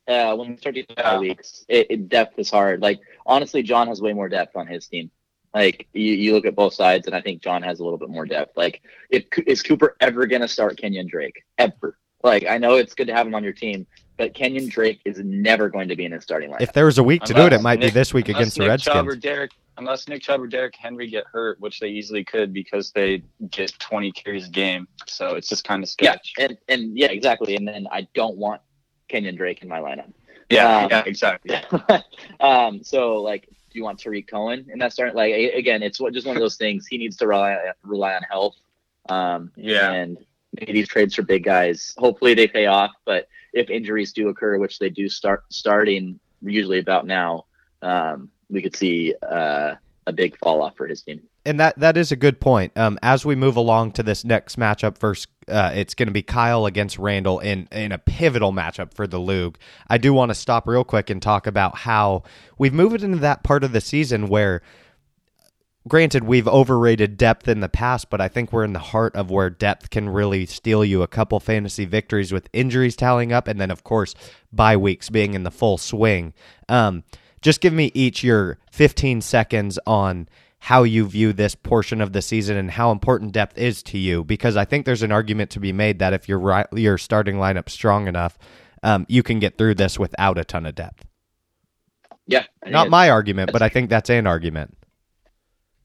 Uh, when we start to get to Yeah. weeks, it, it, depth is hard. Like honestly, John has way more depth on his team. Like you, you look at both sides, and I think John has a little bit more depth. Like, if is Cooper ever gonna start Kenyon Drake? Ever? Like, I know it's good to have him on your team, but Kenyon Drake is never going to be in his starting lineup. If there was a week to do it, it Unless might be this week unless against the Nick Chubb or Redskins. Derek, unless Nick Chubb or Derrick Henry get hurt, which they easily could because they get 20 carries a game. So it's just kind of yeah, sketch. and and yeah, exactly. And then I don't want Kenyon Drake in my lineup. Yeah, Um, yeah, exactly. [LAUGHS] um, so like, do you want Tarik Cohen in that start? Like again, it's what- just one of those things. He needs to rely rely on health. Um, Yeah. and maybe these trades for big guys. Hopefully they pay off. But if injuries do occur, which they do start starting usually about now, um, we could see uh, a big fall off for his team. And that that is a good point. Um, as we move along to this next matchup, first, uh, it's going to be Kyle against Randall in in a pivotal matchup for the Loog. I do want to stop real quick and talk about how we've moved into that part of the season where. Granted, we've overrated depth in the past, but I think we're in the heart of where depth can really steal you a couple fantasy victories with injuries tallying up, and then, of course, bye weeks being in the full swing. Um, just give me each your 15 seconds on how you view this portion of the season and how important depth is to you because I think there's an argument to be made that if your ri- your starting lineup strong enough, um, you can get through this without a ton of depth. Yeah, Not my argument, but I think that's an argument.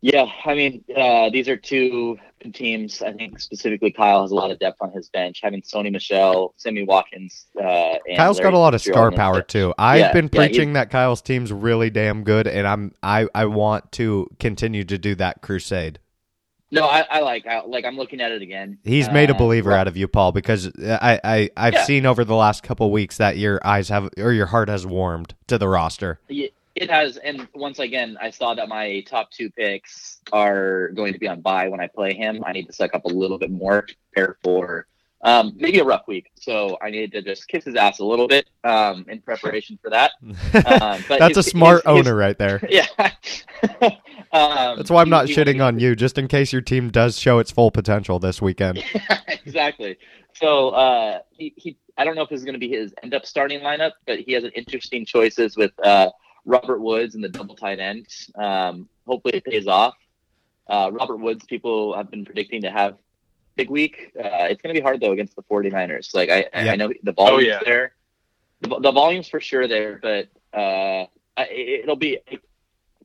Yeah, I mean, uh, these are two teams. I think specifically Kyle has a lot of depth on his bench. Having Sony Michel, Sammy Watkins, uh, and Kyle's got a lot of star power too. I've Yeah, been yeah, preaching that Kyle's team's really damn good, and I'm I I want to continue to do that crusade. No, I, I like I, like I'm looking at it again. He's made a Uh, believer well, out of you, Paul, because I, I I've Yeah. seen over the last couple weeks that your eyes have or your heart has warmed to the roster. It it has, and once again, I saw that my top two picks are going to be on bye when I play him. I need to suck up a little bit more to prepare for um, maybe a rough week. So I needed to just kiss his ass a little bit um, in preparation for that. [LAUGHS] Um, but That's a smart his- his- owner right there. [LAUGHS] Yeah. [LAUGHS] um, That's why I'm not he shitting wanted- on you, just in case your team does show its full potential this weekend. exactly. So uh, he, he I don't know if this is going to be his end up starting lineup, but he has an interesting choices with uh, Robert Woods and the double tight end. Um, hopefully it pays off. Uh, Robert Woods, people have been predicting to have big week. Uh, it's going to be hard though against the 49ers. Like I, I- Yeah. I know the volume's yeah. there. The, the volume's for sure there, but uh, it, it'll be.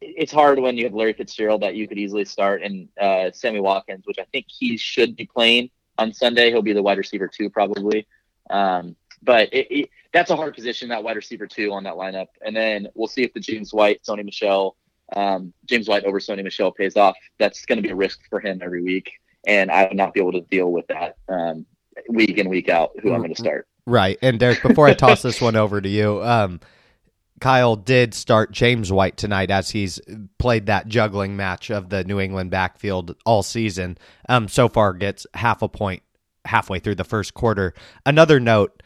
it's hard when you have Larry Fitzgerald that you could easily start and uh, Sammy Watkins, which I think he should be playing on Sunday. He'll be the wide receiver two probably. Um, but it, it, that's a hard position, that wide receiver two on that lineup. And then we'll see if the James White, Sony Michel, um, James White over Sony Michel pays off. That's going to be a risk for him every week, and I would not be able to deal with that um, week in week out. Who I'm going to start. Right. And Derek, before I toss this one over to you, um, Kyle did start James White tonight as he's played that juggling match of the New England backfield all season. Um, so far gets half a point halfway through the first quarter. Another note,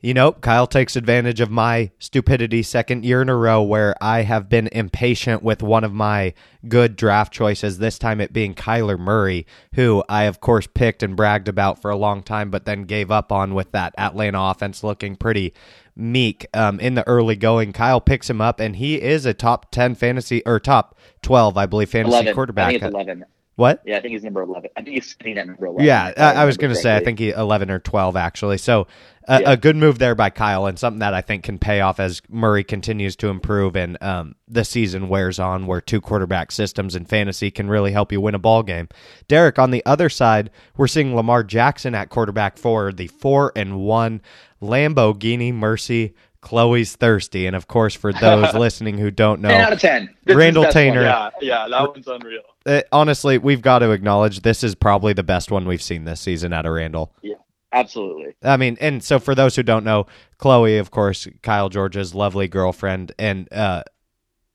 you know, Kyle takes advantage of my stupidity second year in a row where I have been impatient with one of my good draft choices, this time it being Kyler Murray, who I, of course, picked and bragged about for a long time, but then gave up on with that Atlanta offense looking pretty meek um, in the early going. Kyle picks him up, and he is a top 10 fantasy or top 12, I believe, fantasy Eleven. I quarterback. think it's eleven. What? Yeah, I think he's number eleven. I think he's sitting at number eleven. Yeah, I, I was going to say, I think he 11 or 12, actually. So a, Yeah. a good move there by Kyle and something that I think can pay off as Murray continues to improve and um, the season wears on, where two quarterback systems in fantasy can really help you win a ball game. Derek, on the other side, we're seeing Lamar Jackson at quarterback for the 4 and 1 Lamborghini Mercy. Chloe's thirsty, and of course, for those [LAUGHS] listening who don't know, ten out of ten. This Randall. Tainer. Yeah, yeah, that one's unreal. uh, honestly, we've got to acknowledge this is probably the best one we've seen this season out of Randall. Yeah, Absolutely. I mean, and so for those who don't know, Chloe, of course, Kyle George's lovely girlfriend, and uh,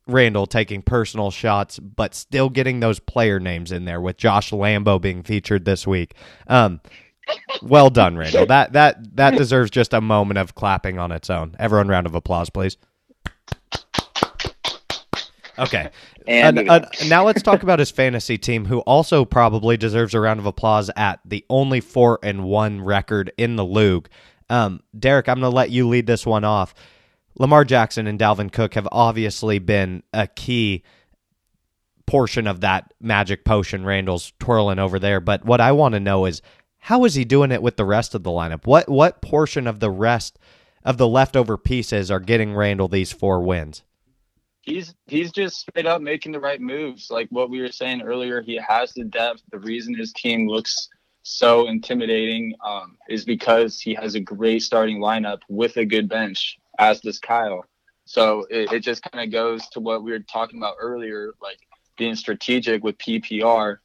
Randall taking personal shots, but still getting those player names in there with Josh Lambo being featured this week. Um, well done, Randall. That that that deserves just a moment of clapping on its own. Everyone, round of applause, please. Okay. And Uh, uh, now let's talk about his fantasy team, who also probably deserves a round of applause at the only four and one record in the league. Um, Derek, I'm going to let you lead this one off. Lamar Jackson and Dalvin Cook have obviously been a key portion of that magic potion Randall's twirling over there. But what I want to know is how is he doing it with the rest of the lineup? What what portion of the rest of the leftover pieces are getting Randall these four wins? He's he's just straight up making the right moves. Like what we were saying earlier, he has the depth. The reason his team looks so intimidating um, is because he has a great starting lineup with a good bench, as does Kyle. So it, it just kind of goes to what we were talking about earlier, like being strategic with PPR.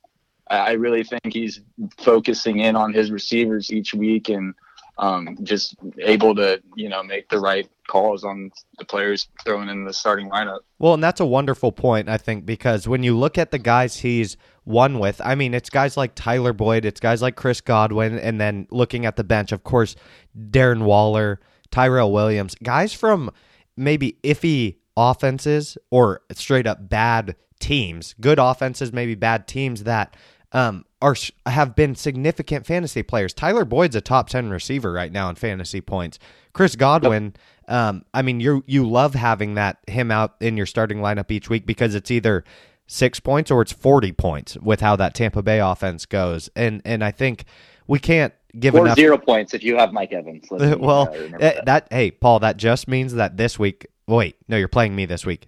I, really think he's focusing in on his receivers each week and um, just able to, you know, make the right calls on the players thrown in the starting lineup. Well, and that's a wonderful point, I think, because when you look at the guys he's won with, I mean, it's guys like Tyler Boyd, it's guys like Chris Godwin, and then looking at the bench, of course, Darren Waller, Tyrell Williams, guys from maybe iffy offenses or straight up bad teams, good offenses, maybe bad teams that um, are have been significant fantasy players. Tyler Boyd's a top ten receiver right now in fantasy points. Chris Godwin, um, I mean, you you love having that him out in your starting lineup each week because it's either six points or it's 40 points with how that Tampa Bay offense goes. And and I think we can't give Or enough. zero points if you have Mike Evans. [LAUGHS] Well, eh, that. hey Paul, that just means that this week. Wait, no, you're playing me this week.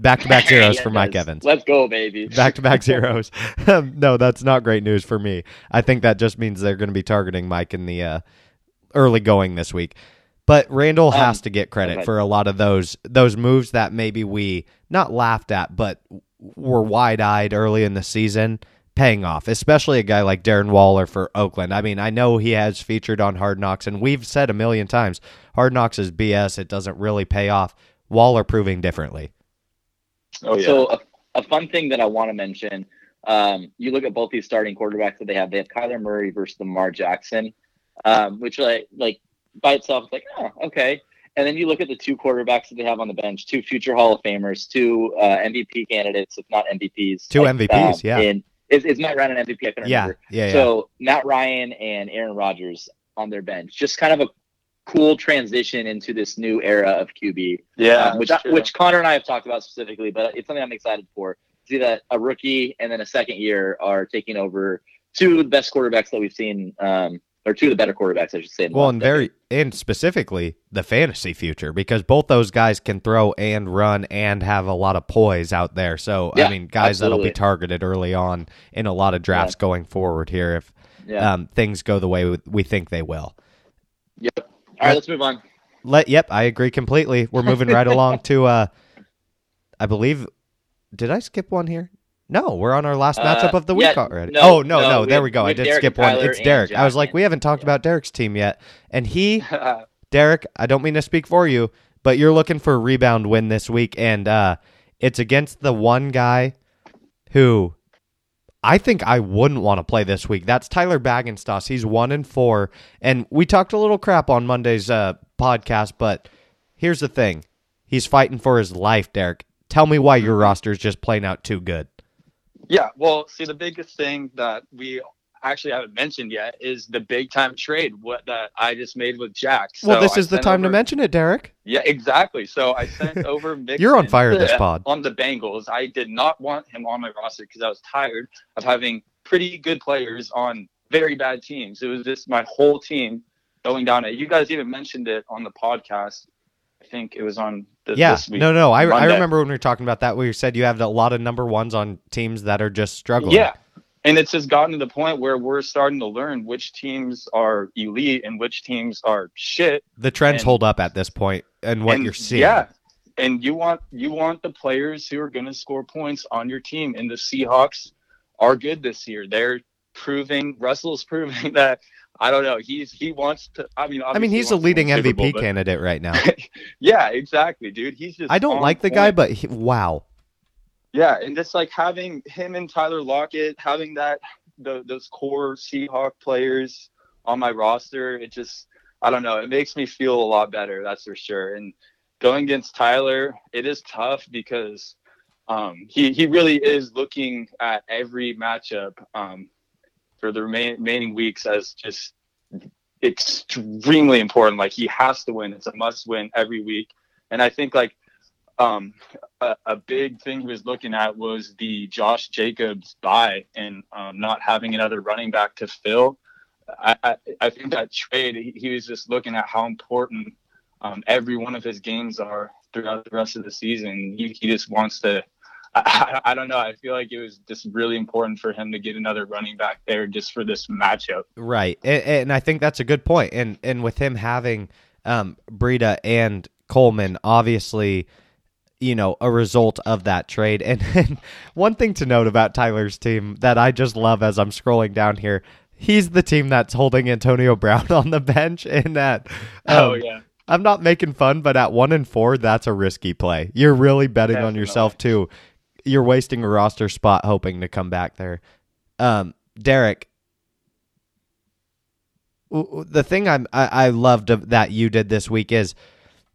Back to back zeros for Mike. Evans. Let's go, baby. Back to back zeros. [LAUGHS] No, that's not great news for me. I think that just means they're going to be targeting Mike in the uh, early going this week. But Randall has Um, to get credit okay. for a lot of those those moves that maybe we not laughed at, but were wide eyed early in the season, paying off. Especially a guy like Darren Waller for Oakland. I mean, I know he has featured on Hard Knocks, and we've said a million times, Hard Knocks is BS. It doesn't really pay off. Waller proving differently. Oh yeah. So a, a fun thing that I want to mention, um, you look at both these starting quarterbacks that they have. They have Kyler Murray versus Lamar Jackson, um, which like like by itself is like oh okay. And then you look at the two quarterbacks that they have on the bench, two future Hall of Famers, two uh, MVP candidates, if not MVPs. Two like, MVPs, um, yeah. And is, is Matt Ryan an MVP? I can't Yeah, remember. yeah, yeah. So Matt Ryan and Aaron Rodgers on their bench, just kind of a cool transition into this new era of QB yeah, um, which that's true. which Connor and I have talked about specifically, but it's something I'm excited for. See that a rookie and then a second year are taking over two of the best quarterbacks that we've seen, um, or two of the better quarterbacks, I should say. Well, last and decade. very and specifically the fantasy future because both those guys can throw and run and have a lot of poise out there. So I mean, guys that'll be targeted early on in a lot of drafts going forward here if yeah. um, things go the way we- we think they will. yep. All right, let's move on. Let yep, I agree completely. We're moving right along [LAUGHS] to uh, I believe. Did I skip one here? No, we're on our last Uh, matchup of the week yeah, already. no, oh no, no, no, we there have- we go. we I did Derek skip one. It's Derek. I was like, we haven't talked about Derek's team yet, and he [LAUGHS] Derek, I don't mean to speak for you, but you're looking for a rebound win this week, and uh, it's against the one guy who I think I wouldn't want to play this week. That's Tyler Bagginstoss. He's one and four, and we talked a little crap on Monday's uh, podcast, but here's the thing: he's fighting for his life. Derek, tell me why your roster is just playing out too good. Yeah, well, see, the biggest thing that we actually haven't mentioned yet is the big time trade what that I just made with Jack. So well, this is the time to mention it, Derek. Yeah, exactly. So I sent [LAUGHS] over Mixon You're on fire this [LAUGHS] pod. on the Bengals. I did not want him on my roster because I was tired of having pretty good players on very bad teams. It was just my whole team going down it. You guys even mentioned it on the podcast. I think it was on the, Yeah, this week. no, no. I, I remember when we were talking about that, where you said you have a lot of number ones on teams that are just struggling. Yeah. And it's just gotten to the point where we're starting to learn which teams are elite and which teams are shit. the trends And- hold up at this point, and what And, you're seeing. Yeah. And you want you want the players who are going to score points on your team. And the Seahawks are good this year. They're proving Russell's [LAUGHS] proving that I don't know. He's he wants to. I mean, I mean, he's he a leading MVP Bowl, but- candidate right now. [LAUGHS] yeah, exactly, dude. He's just. I don't on like the guy, but he, wow. Yeah, and just like having him and Tyler Lockett, having that the, those core Seahawk players on my roster, it just I don't know, it makes me feel a lot better, that's for sure. And going against Tyler, it is tough because um, he he really is looking at every matchup um, for the remain, remaining weeks as just extremely important. Like he has to win; it's a must win every week. And I think like um, a, a big thing he was looking at was the Josh Jacobs bye and um, not having another running back to fill. I, I, I think that trade, he, he was just looking at how important um, every one of his games are throughout the rest of the season. He, he just wants to. I, I don't know. I feel like it was just really important for him to get another running back there just for this matchup. Right, and, and I think that's a good point. And and with him having um, Breida and Coleman, obviously, you know, a result of that trade. And, [LAUGHS] and one thing to note about Tyler's team that I just love as I'm scrolling down here, he's the team that's holding Antonio Brown [LAUGHS] on the bench, and that. oh um, yeah. I'm not making fun, but at one and four, that's a risky play. You're really betting on yourself too. You're wasting a roster spot hoping to come back there. Um, Derek, the thing I'm, I I loved that you did this week is,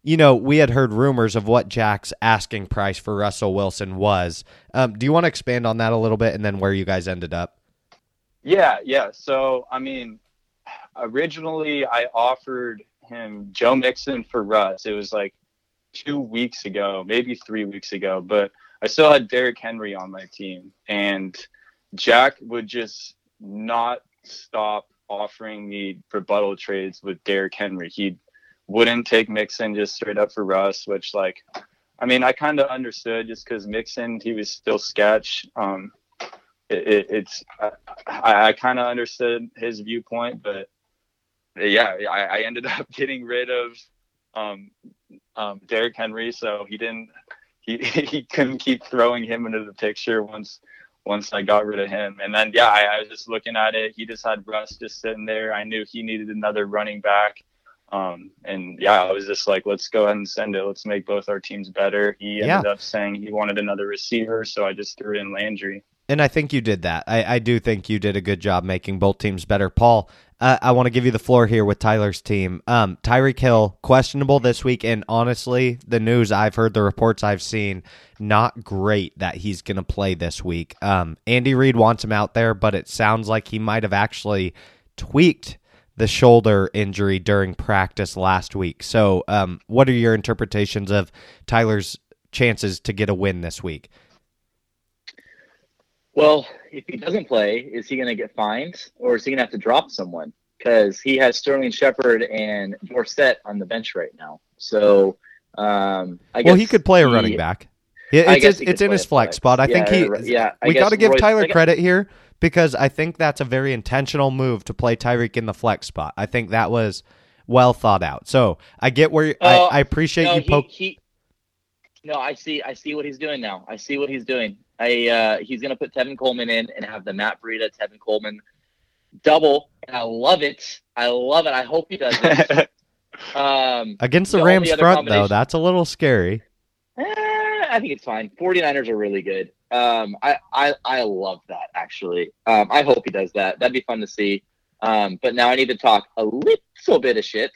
you know, we had heard rumors of what Jack's asking price for Russell Wilson was. Um, do you want to expand on that a little bit, and then where you guys ended up? Yeah, yeah. So, I mean, originally I offered him Joe Mixon for Russ. It was like two weeks ago, maybe three weeks ago, but I still had Derrick Henry on my team, and Jack would just not stop offering me rebuttal trades with Derrick Henry. He wouldn't take Mixon just straight up for Russ, which like, I mean, I kind of understood just because Mixon he was still sketch. Um, it, it, it's I, I kind of understood his viewpoint, but yeah, I, I ended [LAUGHS] up getting rid of um, um, Derrick Henry, so he didn't he [LAUGHS] he couldn't keep throwing him into the picture once once I got rid of him. And then yeah, I, I was just looking at it. He just had Russ just sitting there. I knew he needed another running back. Um, and yeah, I was just like, let's go ahead and send it. Let's make both our teams better. He ended Yeah. up saying he wanted another receiver, so I just threw in Landry. And I think you did that. I, I do think you did a good job making both teams better. Paul, uh, I want to give you the floor here with Tyler's team. Um, Tyreek Hill, questionable this week. And honestly, the news I've heard, the reports I've seen, not great that he's going to play this week. Um, Andy Reid wants him out there, but it sounds like he might have actually tweaked the shoulder injury during practice last week. So, um, what are your interpretations of Tyler's chances to get a win this week? Well, if he doesn't play, is he going to get fined or is he going to have to drop someone? Because he has Sterling Shepard and Dorsett on the bench right now. So, um, I guess Well, he could play a he- running back. It- I It's, it's, it's in his flex flex. spot. I think he. yeah, I we got to give Royce- Tyler credit here because I think that's a very intentional move to play Tyreek in the flex spot. I think that was well thought out. So I get where you, Oh, I, I appreciate no, you he, he, no, I see. I see what he's doing now. I see what he's doing. I uh, he's going to put Tevin Coleman in and have the Matt Breida, Tevin Coleman double. And I love it. I love it. I hope he does it. [LAUGHS] um, Against the, the Rams other front, though, that's a little scary. I think it's fine. 49ers are really good. Um, I, I I love that actually. Um, I hope he does that. That'd be fun to see. Um, but now I need to talk a little bit of shit.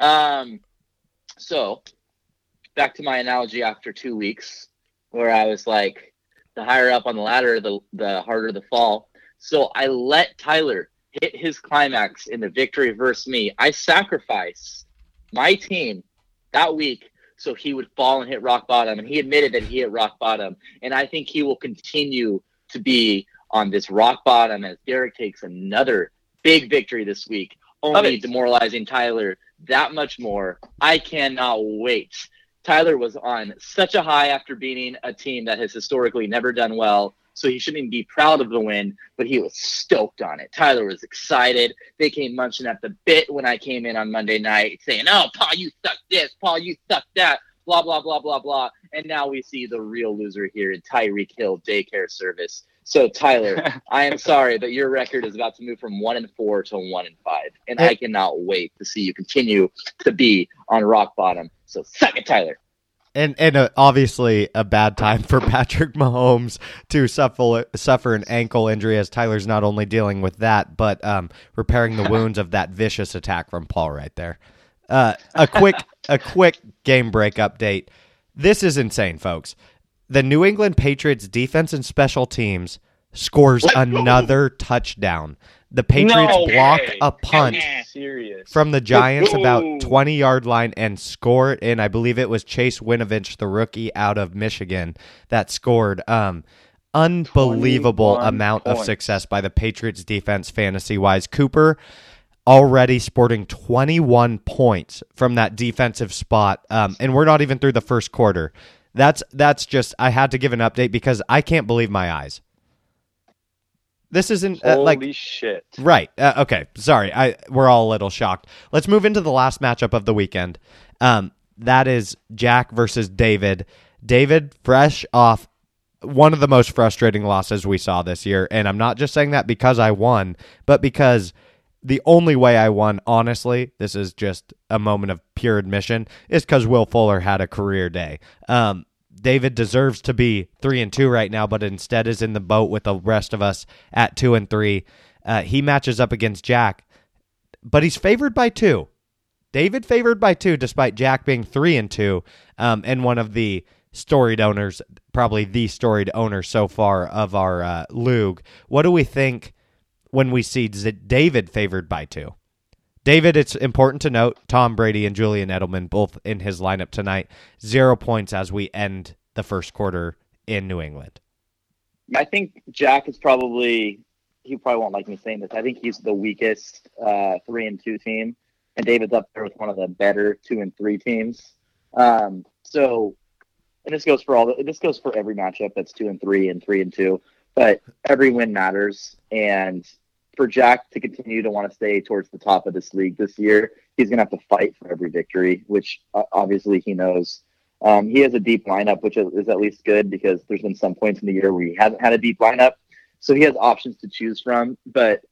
Um, so back to my analogy after two weeks, where I was like, the higher up on the ladder, the the harder the fall. So I let Tyler hit his climax in the victory versus me. I sacrificed my team that week so he would fall and hit rock bottom. And he admitted that he hit rock bottom. And I think he will continue to be on this rock bottom as Derek takes another big victory this week, only demoralizing Tyler that much more. I cannot wait. Tyler was on such a high after beating a team that has historically never done well. So he shouldn't even be proud of the win, but he was stoked on it. Tyler was excited. They came munching at the bit when I came in on Monday night saying, Oh, Paul, you suck this. Paul, you suck that. Blah, blah, blah, blah, blah. And now we see the real loser here in Tyreek Hill Daycare Service. So, Tyler, [LAUGHS] I am sorry, but your record is about to move from one and four to one and five. And I cannot wait to see you continue to be on rock bottom. So, suck it, Tyler. And and uh, obviously a bad time for [LAUGHS] Patrick Mahomes to suffer suffer an ankle injury as Tyler's not only dealing with that but um, repairing the [LAUGHS] wounds of that vicious attack from Paul right there. Uh, a quick [LAUGHS] a quick game break update. This is insane, folks. The New England Patriots defense and special teams scores another touchdown. The Patriots No block way. a punt from the Giants about 20 yard line and score it. And I believe it was Chase Winovich, the rookie out of Michigan, that scored. Um, unbelievable 21 amount of success by the Patriots defense fantasy wise. Cooper already sporting 21 points from that defensive spot. Um, and we're not even through the first quarter. That's that's just I had to give an update because I can't believe my eyes. This isn't uh, Holy like shit. Right. Uh, okay. Sorry. I we're all a little shocked. Let's move into the last matchup of the weekend. Um, that is Jack versus David. David, fresh off one of the most frustrating losses we saw this year, and I'm not just saying that because I won, but because the only way I won, honestly, this is just a moment of pure admission, is because Will Fuller had a career day. Um, David deserves to be three and two right now, but instead is in the boat with the rest of us at two and three. Uh, he matches up against Jack, but he's favored by two. David favored by two, despite Jack being three and two, um, and one of the storied owners, probably the storied owner so far of our uh, league. What do we think when we see David favored by two? David, it's important to note Tom Brady and Julian Edelman both in his lineup tonight. Zero points as we end the first quarter in New England. I think Jack is probably he probably won't like me saying this. I think he's the weakest uh, three and two team, and David's up there with one of the better two and three teams. Um, so, and this goes for all this goes for every matchup that's two and three and three and two. But every win matters, and for Jack to continue to want to stay towards the top of this league this year, he's going to have to fight for every victory, which uh, obviously he knows. Um, he has a deep lineup, which is, is, at least good because there's been some points in the year where he hasn't had a deep lineup. So he has options to choose from. But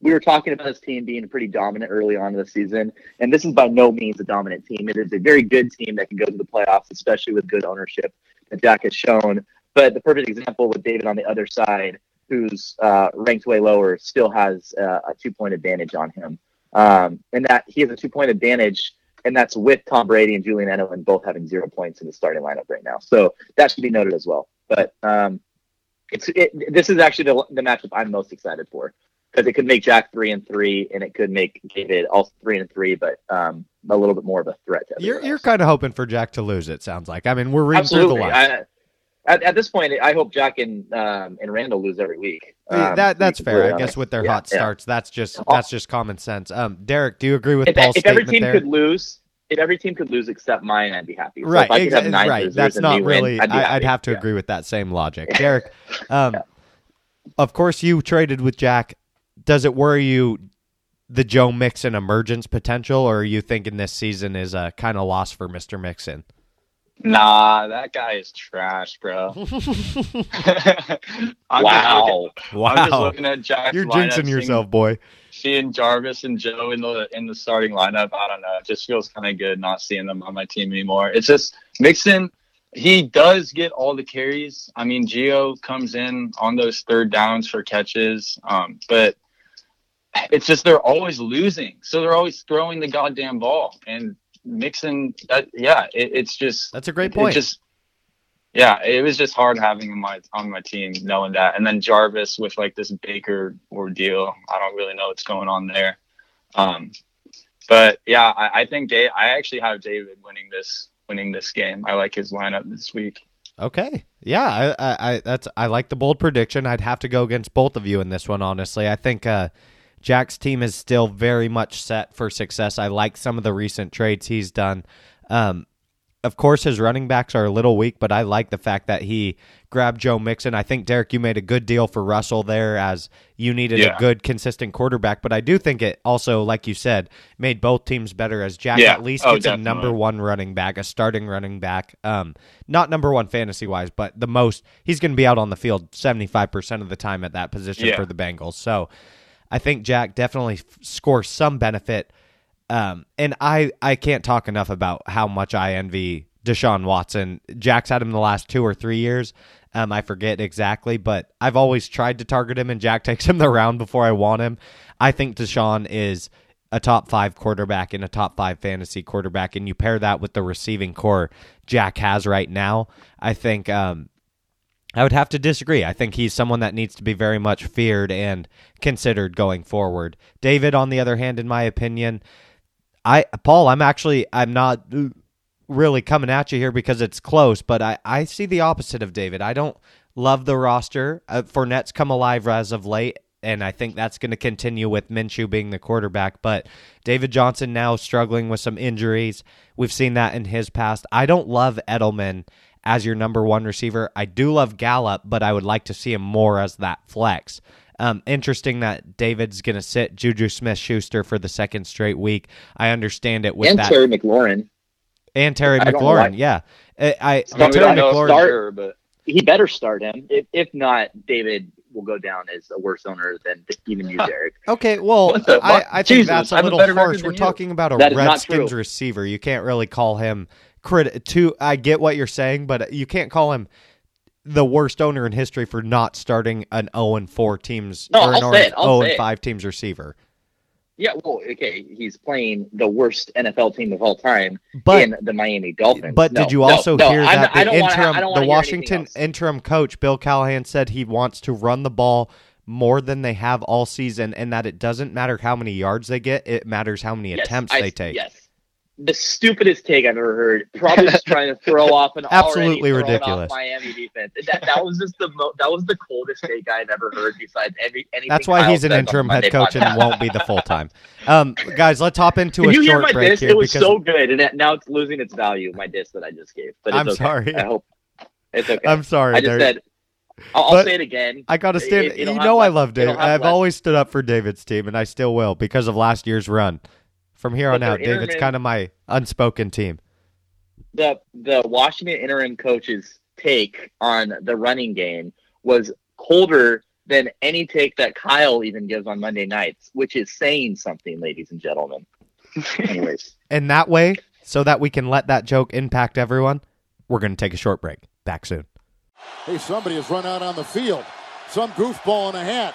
we were talking about his team being pretty dominant early on in the season. And this is by no means a dominant team. It is a very good team that can go to the playoffs, especially with good ownership that Jack has shown. But the perfect example with David on the other side who's uh, ranked way lower, still has uh, a two point advantage on him. Um, and that he has a two point advantage, and that's with Tom Brady and Julian Edelman both having zero points in the starting lineup right now. So that should be noted as well. But um, it's it, this is actually the, the matchup I'm most excited for because it could make Jack three and three, and it could make David also three and three, but um, a little bit more of a threat. To you're you're kind of hoping for Jack to lose. It sounds like. I mean, we're reading Absolutely. through the lines at, at this point, I hope Jack and um, and Randall lose every week. Um, that that's fair. I guess with their yeah, hot yeah. starts, that's just that's just common sense. Um, Derek, do you agree with if, Paul's if every team there? could lose, if every team could lose except mine, I'd be happy. So right, if I could have nine right. That's not me win, really. I'd, I. I'd have to Yeah. agree with that same logic, [LAUGHS] Derek. Um, of course, you traded with Jack. Does it worry you the Joe Mixon emergence potential, or are you thinking this season is a kind of loss for Mister Mixon? Nah, that guy is trash, bro. [LAUGHS] [LAUGHS] I'm just Wow. I'm just Wow, looking at Jack's you're lineup, jinxing seeing- yourself, boy. Seeing Jarvis and Joe in the in the starting lineup, I don't know. It just feels kind of good not seeing them on my team anymore. It's just Mixon. He does get all the carries. I mean, Geo comes in on those third downs for catches, um, but it's just they're always losing, so they're always throwing the goddamn ball. And Mixon, that yeah, it, it's just That's a great point. just yeah, it was just hard having my on my team knowing that, and then Jarvis with like this Baker ordeal. I don't really know what's going on there. Um, but yeah, I, I think Dave, I actually have David winning this winning this game. I like his lineup this week. Okay. Yeah, I, I, I that's I like the bold prediction. I'd have to go against both of you in this one, honestly. I think uh, Jack's team is still very much set for success. I like some of the recent trades he's done. Um, of course, his running backs are a little weak, but I like the fact that he grabbed Joe Mixon. I think Derek, you made a good deal for Russell there, as you needed a good, consistent quarterback. But I do think it also, like you said, made both teams better. As Jack Yeah. at least Oh, gets a number one running back, a starting running back. Um, not number one fantasy wise, but the most he's going to be out on the field seventy five percent of the time at that position Yeah. for the Bengals. So I think Jack definitely f- scores some benefit. Um, and I I can't talk enough about how much I envy Deshaun Watson. Jack's had him the last two or three years. Um, I forget exactly, but I've always tried to target him, and Jack [LAUGHS] takes him the round before I want him. I think Deshaun is a top five quarterback and a top five fantasy quarterback, and you pair that with the receiving corps Jack has right now. I think um, I would have to disagree. I think he's someone that needs to be very much feared and considered going forward. David, on the other hand, in my opinion, I Paul, I'm actually I'm not really coming at you here because it's close, but I I see the opposite of David. I don't love the roster. Uh, Fournette's come alive as of late. And I think that's going to continue with Minshew being the quarterback. But David Johnson now struggling with some injuries. We've seen that in his past. I don't love Edelman as your number one receiver. I do love Gallup, but I would like to see him more as that flex. Um, interesting that David's going to sit Juju Smith Schuster for the second straight week. I understand it with and that. Terry McLaurin. and Terry I McLaurin, yeah. I, I, I mean, Terry McLaurin, sure, but He better start him. If, if not, David will go down as a worse owner than even you, Derek. Okay, well, I? I think Jesus, that's I a little harsh. We're you. talking about a That is not Redskins receiver. You can't really call him crit. To I get what you're saying, but you can't call him the worst owner in history for not starting an 0 and 4 teams No, or an I'll I'll 0 say and 5 teams receiver. Yeah, well, okay, he's playing the worst NFL team of all time But in the Miami Dolphins. But No, did you also no, hear I'm- that I the wanna- interim, the wanna anything Washington interim coach Bill Callahan said he wants to run the ball more than they have all season, and that it doesn't matter how many yards they get; it matters how many Yes, attempts I- they take. Yes. The stupidest take I've ever heard. Probably just [LAUGHS] trying to throw off an Absolutely ridiculous. Miami defense. That, that was just the mo- that was the coldest take I've ever heard. Besides every anything. That's why Kyle he's an interim head coach podcast. and won't be the full time. Um, guys, let's hop into Did a you hear short my break It was so good, and now it's losing its value. My diss that I just gave. But it's I'm okay. sorry. I hope it's okay. I'm sorry. I just there- said. I'll, I'll say it again. I got to stand. It- you know, I love David. I've less- always stood up for David's team, and I still will because of last year's run. From here on their out, David's interim- kind of my unspoken team. the the Washington interim coach's take on the running game was colder than any take that Kyle even gives on Monday nights, which is saying something, ladies and gentlemen. [LAUGHS] Anyways, And that way, so that we can let that joke impact everyone, we're going to take a short break. Back soon. Hey, somebody has run out on the field. Some goofball in a hat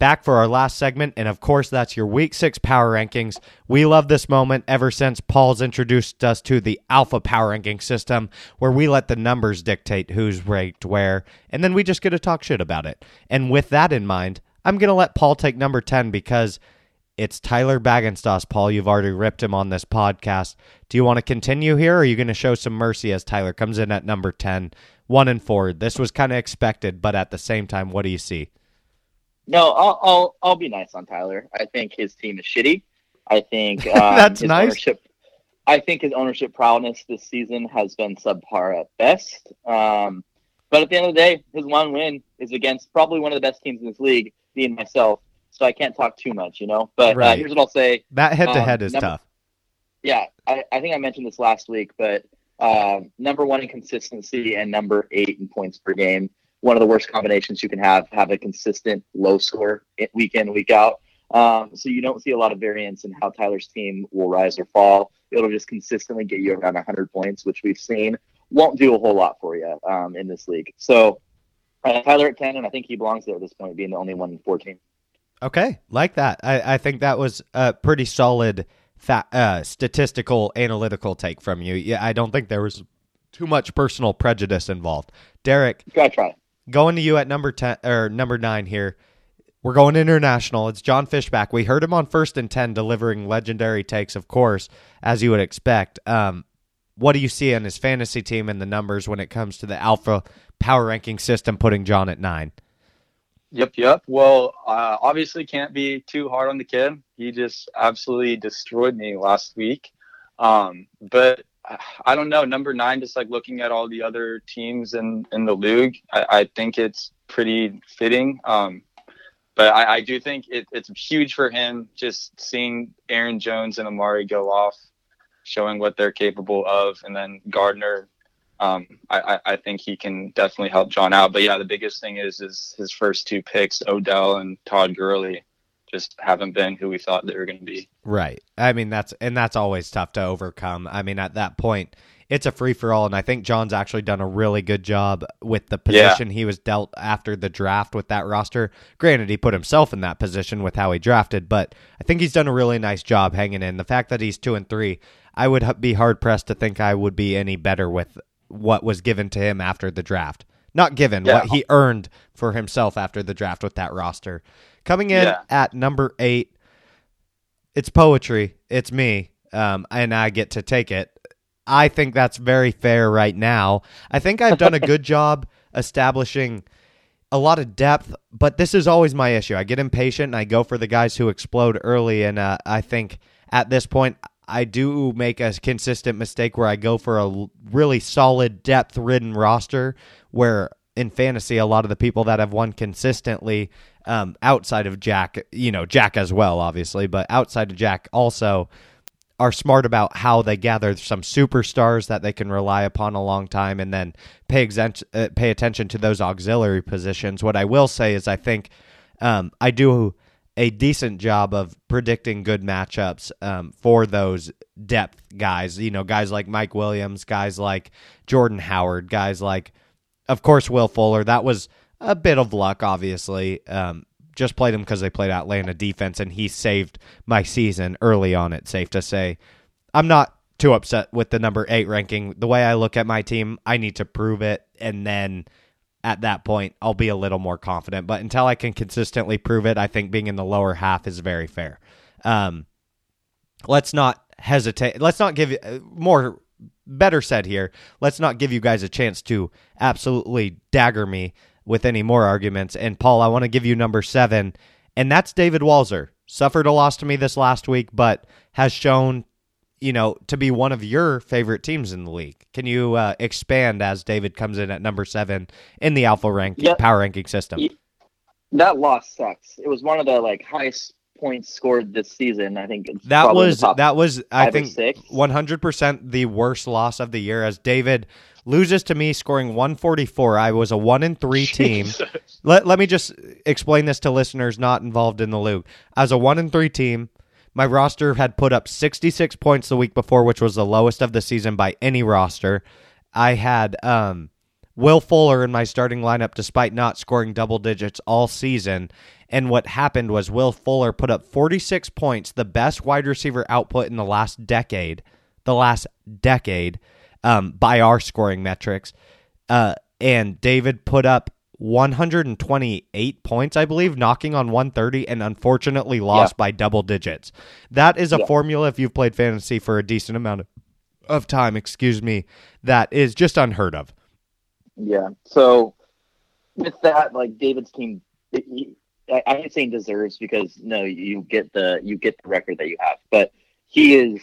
Back for our last segment, and of course, that's your week six power rankings. We love this moment ever since Paul's introduced us to the alpha power ranking system, where we let the numbers dictate who's ranked where, and then we just get to talk shit about it. And with that in mind, I'm going to let Paul take number 10 because it's Tyler Baggenstoss. Paul, you've already ripped him on this podcast. Do you want to continue here, or are you going to show some mercy as Tyler comes in at number 10, one and four? This was kind of expected, but at the same time, what do you see? No, I'll, I'll I'll be nice on Tyler. I think his team is shitty. I think [LAUGHS] um, That's his nice. Ownership, I think his ownership prowess this season has been subpar at best. Um, but at the end of the day, his one win is against probably one of the best teams in this league, being myself. So I can't talk too much, you know. But uh, Right. here's what I'll say. That head to head is number- tough. Yeah, I, I think I mentioned this last week, but um, number one in consistency and number eight in points per game. One of the worst combinations you can have. Have a consistent low score week in, week out. Um, so you don't see a lot of variance in how Tyler's team will rise or fall. It'll just consistently get you around 100 points, which we've seen won't do a whole lot for you um, in this league. So uh, Tyler at 10, and I think he belongs there at this point, being the only one in 14. Okay, like that. I, I think that was a pretty solid fa- uh, statistical analytical take from you. Yeah, I don't think there was too much personal prejudice involved. Derek, Gotta try. Going to you at number 10 or number 9 here. We're going international. It's John Fishback. We heard him on first and 10 delivering legendary takes, of course, as you would expect. Um, what do you see in his fantasy team and the numbers when it comes to the alpha power ranking system putting John at 9? Yep, yep. Well, uh, obviously can't be too hard on the kid. He just absolutely destroyed me last week. Um, but I don't know. Number nine, just like looking at all the other teams in, in the league, I, I think it's pretty fitting. Um, but I, I do think it, it's huge for him just seeing Aaron Jones and Amari go off, showing what they're capable of, and then Gardner um, I, I- I think he can definitely help John out. But yeah, the biggest thing is is his first two picks, Odell and Todd Gurley, just haven't been who we thought they were going to be. Right. I mean that's and that's always tough to overcome. I mean at that point it's a free for all and I think John's actually done a really good job with the Yeah. position he was dealt after the draft with that roster. Granted he put himself in that position with how he drafted, but I think he's done a really nice job hanging in. The fact that he's 2 and 3, I would be hard pressed to think I would be any better with what was given to him after the draft. Not given, Yeah. what he earned for himself after the draft with that roster. Coming in Yeah. at number 8 it's poetry. It's me, um, and I get to take it. I think that's very fair right now. I think I've done a good [LAUGHS] job establishing a lot of depth, but this is always my issue. I get impatient and I go for the guys who explode early, and uh, I think at this point I do make a consistent mistake where I go for a really solid depth-ridden roster where in fantasy a lot of the people that have won consistently um, outside of Jack, you know, Jack as well, obviously, but outside of Jack also are smart about how they gather some superstars that they can rely upon a long time and then pay uh, pay attention to those auxiliary positions. What I will say is I think um, I do a decent job of predicting good matchups um, for those depth guys. You know, guys like Mike Williams, guys like Jordan Howard, guys like, of course, Will Fuller. That was a bit of luck, obviously. Um, just played him because they played Atlanta defense, and he saved my season early on. It's safe to say. I'm not too upset with the number eight ranking. The way I look at my team, I need to prove it, and then at that point, I'll be a little more confident. But until I can consistently prove it, I think being in the lower half is very fair. Um, let's not hesitate. Let's not give uh, more. Better said here. Let's not give you guys a chance to absolutely dagger me with any more arguments. And Paul, I want to give you number seven, and that's David Walzer. Suffered a loss to me this last week, but has shown you know, to be one of your favorite teams in the league. Can you uh, expand as David comes in at number seven in the alpha rank Yep. power ranking system? That loss sucks. It was one of the like highest points scored this season. I think it's That probably in the was that was I think one hundred percent the worst loss of the year as David loses to me scoring one forty four. I was a one in three [LAUGHS] team. let let me just explain this to listeners not involved in the league. As a one in three team, my roster had put up sixty six points the week before, which was the lowest of the season by any roster. I had um, Will Fuller in my starting lineup despite not scoring double digits all season. And what happened was Will Fuller put up 46 points, the best wide receiver output in the last decade, the last decade um, by our scoring metrics. Uh, and David put up 128 points, I believe, knocking on 130, and unfortunately lost by double digits. That is a Yeah. formula, if you've played fantasy for a decent amount of, of time, excuse me, that is just unheard of. Yeah. So with that, like David's team, he, I, I ain't saying deserves because no, you get the you get the record that you have, but he is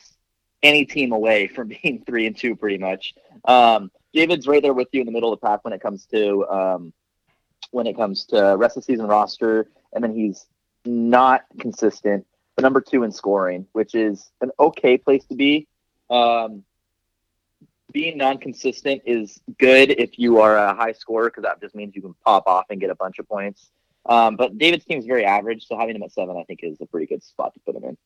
any team away [LAUGHS] from being three and two pretty much. Um, David's right there with you in the middle of the pack when it comes to um, when it comes to rest of the season roster, and then he's not consistent. But number two in scoring, which is an okay place to be. Um, being non-consistent is good if you are a high scorer because that just means you can pop off and get a bunch of points. Um, but David's team is very average, so having him at seven, I think, is a pretty good spot to put him in.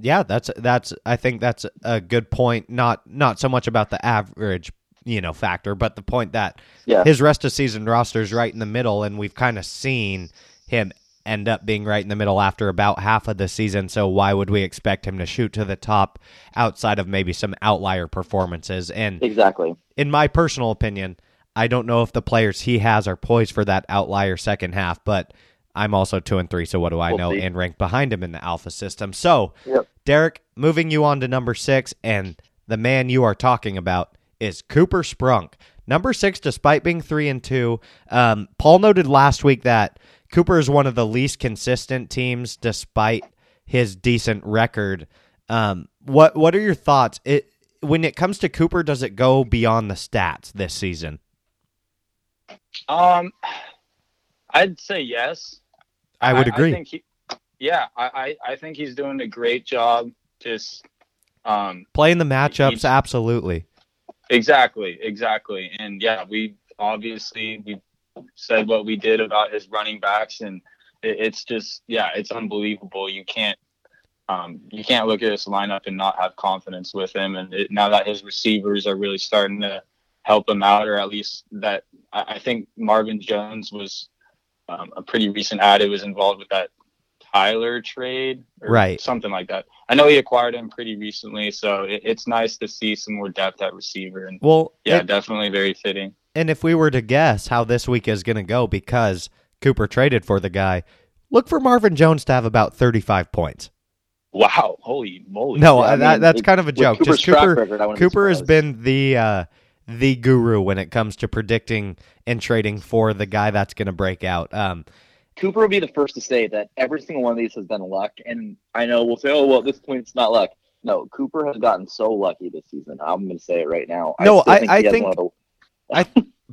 Yeah, that's that's I think that's a good point. Not not so much about the average, you know, factor, but the point that Yeah. his rest of season roster is right in the middle, and we've kind of seen him end up being right in the middle after about half of the season. So why would we expect him to shoot to the top outside of maybe some outlier performances? And Exactly. in my personal opinion, I don't know if the players he has are poised for that outlier second half, but I'm also two and three, so what do I We'll know? see. And ranked behind him in the alpha system. So, Yep. Derek, moving you on to number six, and the man you are talking about is Cooper Sprunk. Number six, despite being three and two, um, Paul noted last week that Cooper is one of the least consistent teams, despite his decent record. Um, what what are your thoughts? It when it comes to Cooper, does it go beyond the stats this season? Um, I'd say yes. I would agree. I think he, yeah, I, I, I think he's doing a great job. Just um, Playing the matchups, absolutely. exactly, exactly, and yeah, we obviously we said what we did about his running backs, and it, it's just yeah, it's unbelievable. You can't. Um, you can't look at this lineup and not have confidence with him. And it, now that his receivers are really starting to help him out, or at least that I, I think Marvin Jones was um, a pretty recent ad. It was involved with that Tyler trade, or Right. Something like that. I know he acquired him pretty recently, so it, it's nice to see some more depth at receiver. And Well, yeah, and, definitely very fitting. And if we were to guess how this week is going to go because Cooper traded for the guy, look for Marvin Jones to have about 35 points. Wow, holy moly! No, Yeah, I uh, that, that's it- kind of a joke. Just Cooper, record, I be Cooper has been the uh, the guru when it comes to predicting and trading for the guy that's going to break out. Um, Cooper will be the first to say that every single one of these has been luck. And I know we'll say, oh, well, at this point, it's not luck. No, Cooper has gotten so lucky this season. I'm going to say it right now. No, still I- think I think- the- I,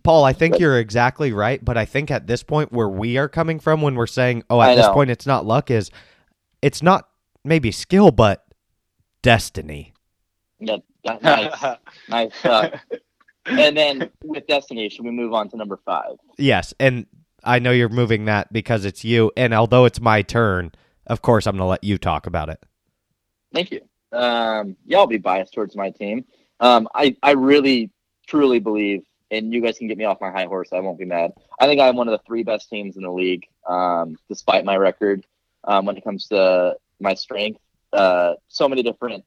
Paul, I think But- you're exactly right, but I think at this point where we are coming from when we're saying, "Oh, I at this know. point it's not luck," is it's not maybe skill, but destiny. Yeah, nice, [LAUGHS] nice. Uh, and then with destination, we move on to number five. Yes, and I know you're moving that because it's you, and although it's my turn, of course, I'm going to let you talk about it. Thank you. Um, yeah, I'll be biased towards my team. Um, I, I really, truly believe, and you guys can get me off my high horse. I won't be mad. I think I'm one of the three best teams in the league, um, despite my record. Um, when it comes to my strength, uh, so many different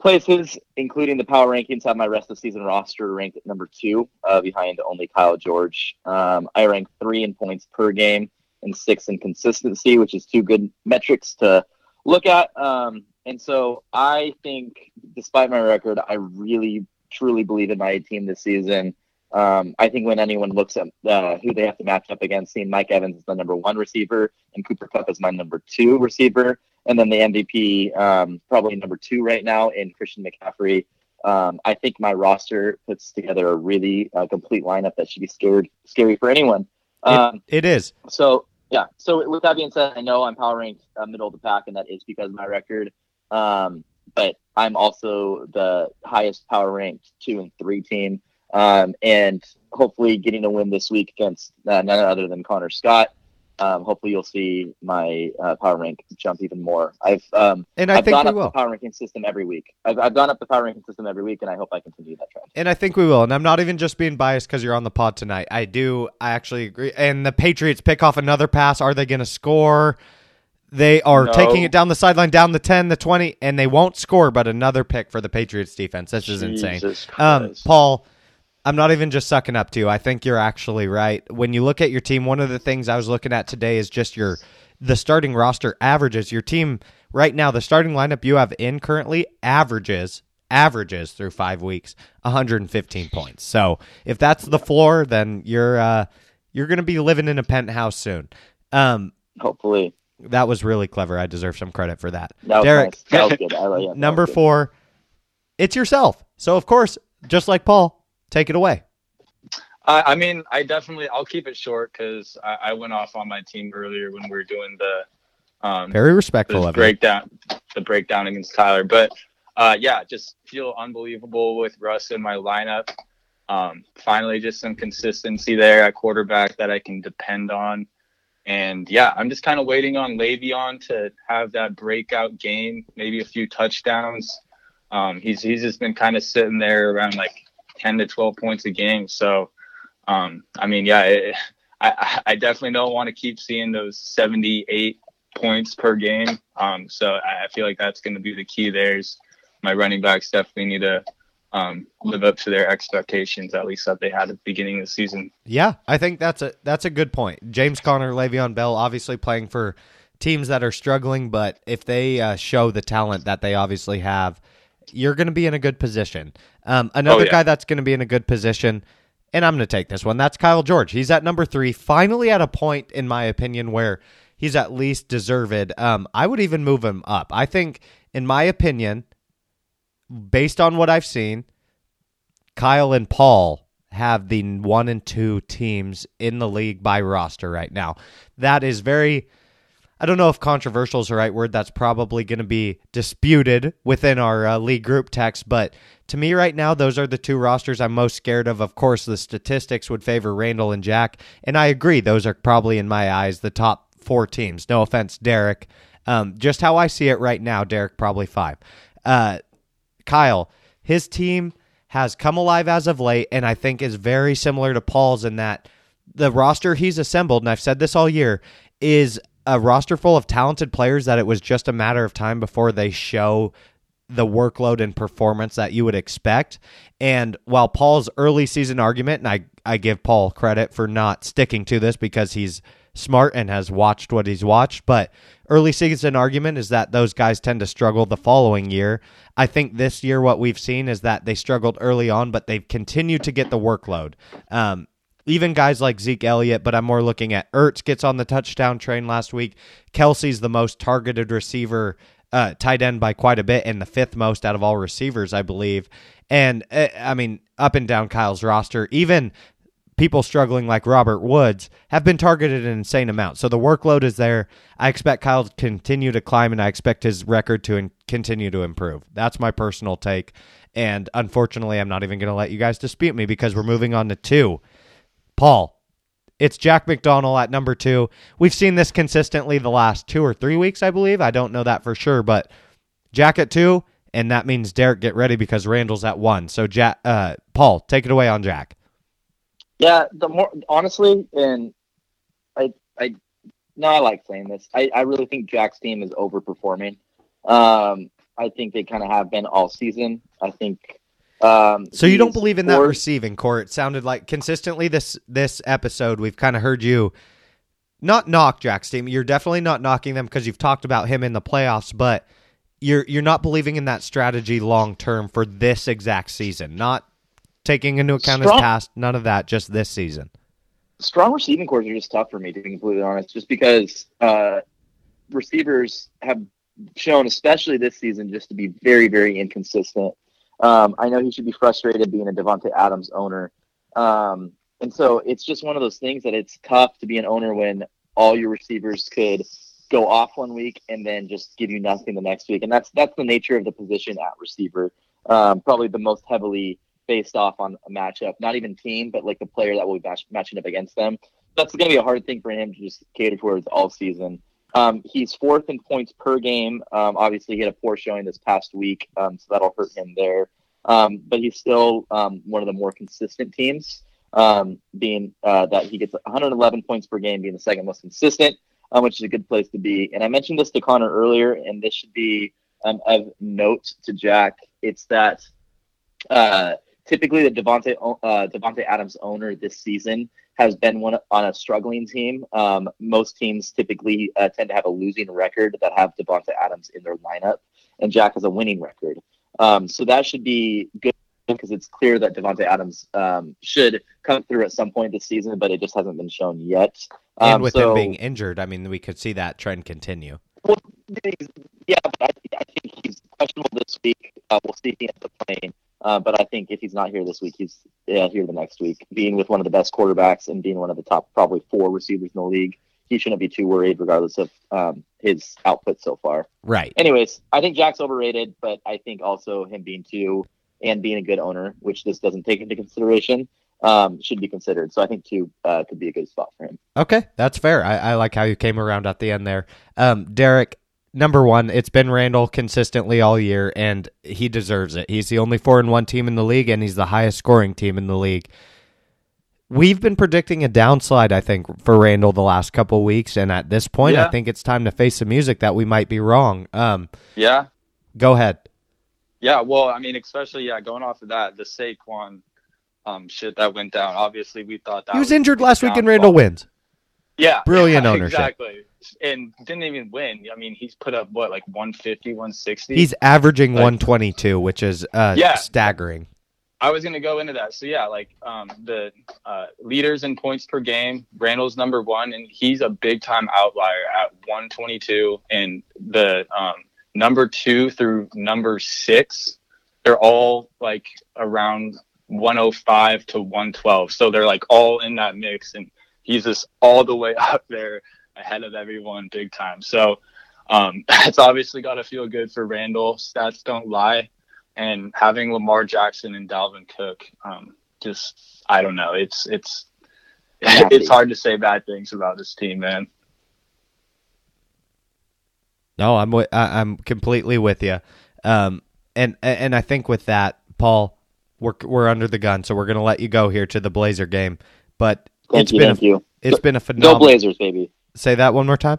places, including the power rankings, have my rest of season roster ranked at number two, uh, behind only Kyle George. Um, I rank three in points per game and six in consistency, which is two good metrics to look at. Um, and so I think, despite my record, I really truly believe in my team this season. Um, I think when anyone looks at uh, who they have to match up against, seeing Mike Evans as the number one receiver and Cooper Kupp as my number two receiver, and then the MVP, um, probably number two right now in Christian McCaffrey. Um, I think my roster puts together a really uh, complete lineup that should be scared, scary for anyone. Um, it, it is. So yeah. So with that being said, I know I'm power ranked uh, middle of the pack, and that is because of my record. Um, but I'm also the highest power ranked two and three team um, and hopefully getting a win this week against uh, none other than Connor Scott. Um, hopefully, you'll see my uh, power rank jump even more. I've um, and I I've think gone we up will. the power ranking system every week. I've, I've gone up the power ranking system every week, and I hope I continue that trend. And I think we will. And I'm not even just being biased because you're on the pod tonight. I do. I actually agree. And the Patriots pick off another pass. Are they going to score? They are No. taking it down the sideline, down the 10, the 20, and they won't score, but another pick for the Patriots defense. This is insane. Um, Paul, I'm not even just sucking up to you. I think you're actually right. When you look at your team, one of the things I was looking at today is just your the starting roster averages. Your team right now, the starting lineup you have in currently averages averages through five weeks 115 points. So if that's the floor, then you're uh, you're going to be living in a penthouse soon. Um, Hopefully, that was really clever. I deserve some credit for that. that Derek, nice. That good. I like that [LAUGHS] number was four, it's yourself. So of course, just like Paul, take it away. I, I mean, I definitely I'll keep it short because I, I went off on my team earlier when we were doing the um, Very respectful of breakdown, the breakdown against Tyler. But uh, yeah, just feel unbelievable with Russ in my lineup. Um, finally, just some consistency there at quarterback that I can depend on. And yeah, I'm just kind of waiting on Le'Veon to have that breakout game, maybe a few touchdowns. Um, he's he's just been kind of sitting there around like 10 to 12 points a game. So, um, I mean, yeah, it, I I definitely don't want to keep seeing those 78 points per game. Um, so I feel like that's going to be the key. There's my running backs definitely need to um, live up to their expectations, at least that they had at the beginning of the season. Yeah, I think that's a that's a good point. James Conner, Le'Veon Bell, obviously playing for teams that are struggling, but if they uh, show the talent that they obviously have, you're going to be in a good position. Um, another Oh, yeah. guy that's going to be in a good position, and I'm going to take this one. That's Kyle George. He's at number three, finally at a point, in my opinion, where he's at least deserved. Um, I would even move him up. I think, in my opinion, based on what I've seen, Kyle and Paul have the one and two teams in the league by roster right now. That is very, I don't know if controversial is the right word. That's probably going to be disputed within our uh, league group text. But to me, right now, those are the two rosters I'm most scared of. Of course, the statistics would favor Randall and Jack. And I agree, those are probably, in my eyes, the top four teams. No offense, Derek. Um, just how I see it right now, Derek, probably five. Uh, Kyle, his team has come alive as of late, and I think is very similar to Paul's in that the roster he's assembled, and I've said this all year, is a roster full of talented players that it was just a matter of time before they show the workload and performance that you would expect. And while Paul's early season argument, and I, I give Paul credit for not sticking to this because he's smart and has watched what he's watched, but early season argument is that those guys tend to struggle the following year. I think this year what we've seen is that they struggled early on, but they've continued to get the workload. Um, even guys like Zeke Elliott, but I'm more looking at Ertz gets on the touchdown train last week. Kelce's the most targeted receiver, uh, tight end by quite a bit, and the fifth most out of all receivers, I believe. And uh, I mean, up and down Kyle's roster, even people struggling like Robert Woods have been targeted an insane amount. So the workload is there. I expect Kyle to continue to climb, and I expect his record to in- continue to improve. That's my personal take. And unfortunately, I'm not even going to let you guys dispute me because we're moving on to two. Paul, It's Jack McDonald at number two. We've seen this consistently the last two or three weeks, I believe. I don't know that for sure, but Jack at two, and that means Derek get ready because Randall's at one. So, Jack, uh, Paul, take it away on Jack. Yeah, the more honestly, and I, I, no, I like saying this. I, I really think Jack's team is overperforming. Um, I think they kind of have been all season. I think. Um, So you don't believe in that receiving corps? It sounded like consistently this this episode we've kind of heard you not knock Jack team. You're definitely not knocking them because you've talked about him in the playoffs, but you're you're not believing in that strategy long term for this exact season. Not taking into account his past, none of that, just this season. strong receiving corps are just tough for me to be completely honest, just because uh, receivers have shown, especially this season, just to be very, very inconsistent. Um, I know he should be frustrated being a Davante Adams owner, um, and so it's just one of those things that it's tough to be an owner when all your receivers could go off one week and then just give you nothing the next week, and that's that's the nature of the position at receiver. Um, probably the most heavily based off on a matchup, not even team, but like the player that will be match- matching up against them. That's going to be a hard thing for him to just cater towards all season. Um, he's fourth in points per game. Um, obviously, he had a poor showing this past week, um, so that'll hurt him there. Um, but he's still um, one of the more consistent teams, um, being uh, that he gets 111 points per game, being the second most consistent, which is a good place to be. And I mentioned this to Connor earlier, and this should be of note to Jack. It's that uh, typically the Davante uh, Davante Adams owner this season has been one on a struggling team. Um, most teams typically uh, tend to have a losing record that have Davante Adams in their lineup, and Jack has a winning record. Um, so that should be good because it's clear that Davante Adams um, should come through at some point this season, but it just hasn't been shown yet. And Um, with so- him being injured, I mean, we could see that trend continue. well, yeah, but I, I think he's questionable this week. Uh, we'll see if he ends up playing. Uh, but I think if he's not here this week, he's yeah, here the next week. Being with one of the best quarterbacks and being one of the top probably four receivers in the league, he shouldn't be too worried regardless of um, his output so far. Right. Anyways, I think Jack's overrated, but I think also him being two and being a good owner, which this doesn't take into consideration, um, should be considered. So I think two uh, could be a good spot for him. Okay, that's fair. I, I like how you came around at the end there. Um, Derek, number one, it's been Randall consistently all year, and he deserves it. He's the only four and one team in the league, and he's the highest scoring team in the league. We've been predicting a downslide, I think, for Randall the last couple weeks, and at this point, I think it's time to face the music that we might be wrong. Um, Yeah. go ahead. Yeah, well, I mean, especially yeah, going off of that, the Saquon um shit that went down. Obviously, we thought that He was injured last week, and Randall wins. Yeah, Brilliant yeah, [LAUGHS] ownership. Exactly, and didn't even win. I mean, he's put up what like 150, 160. He's averaging Like- 122, which is uh, Yeah. staggering. I was gonna go into that. So yeah, like um, the uh, leaders in points per game, Randall's number one, and he's a big time outlier at 122. And the um, number two through number six, they're all like around 105 to 112. So they're like all in that mix, and he's just all the way [LAUGHS] up there ahead of everyone, big time. So um, [LAUGHS] it's obviously got to feel good for Randall. Stats don't lie and having Lamar Jackson and Dalvin Cook, um, just I don't know. It's it's Happy. [LAUGHS] it's hard to say bad things about this team, man. No, I'm wi- I, I'm completely with you. Um, and and I think with that, Paul, we're we're under the gun, so we're gonna let you go here to the Blazer game. But Thank it's you, been thank a, you. it's Go- been a Go phenomenal. Blazers, baby. Say that one more time.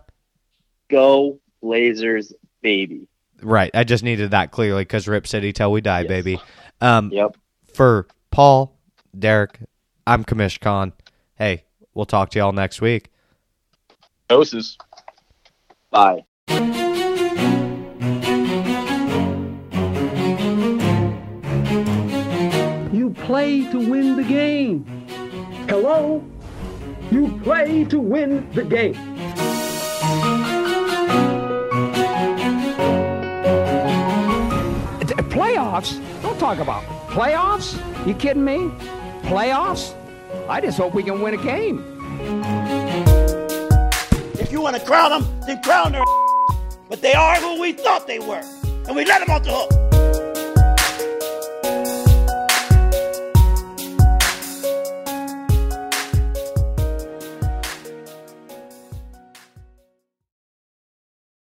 Go Blazers, baby. Right, I just needed that clearly because Rip City till we die, Yes. baby. Um, Yep. for Paul, Derek, I'm Kamish Khan. Hey, we'll talk to y'all next week. Doses. Bye. You play to win the game. Hello? You play to win the game. D- Playoffs? Don't talk about playoffs. You kidding me? Playoffs? I just hope we can win a game. If you want to crown them, then crown their [LAUGHS] But they are who we thought they were. And we let them off the hook.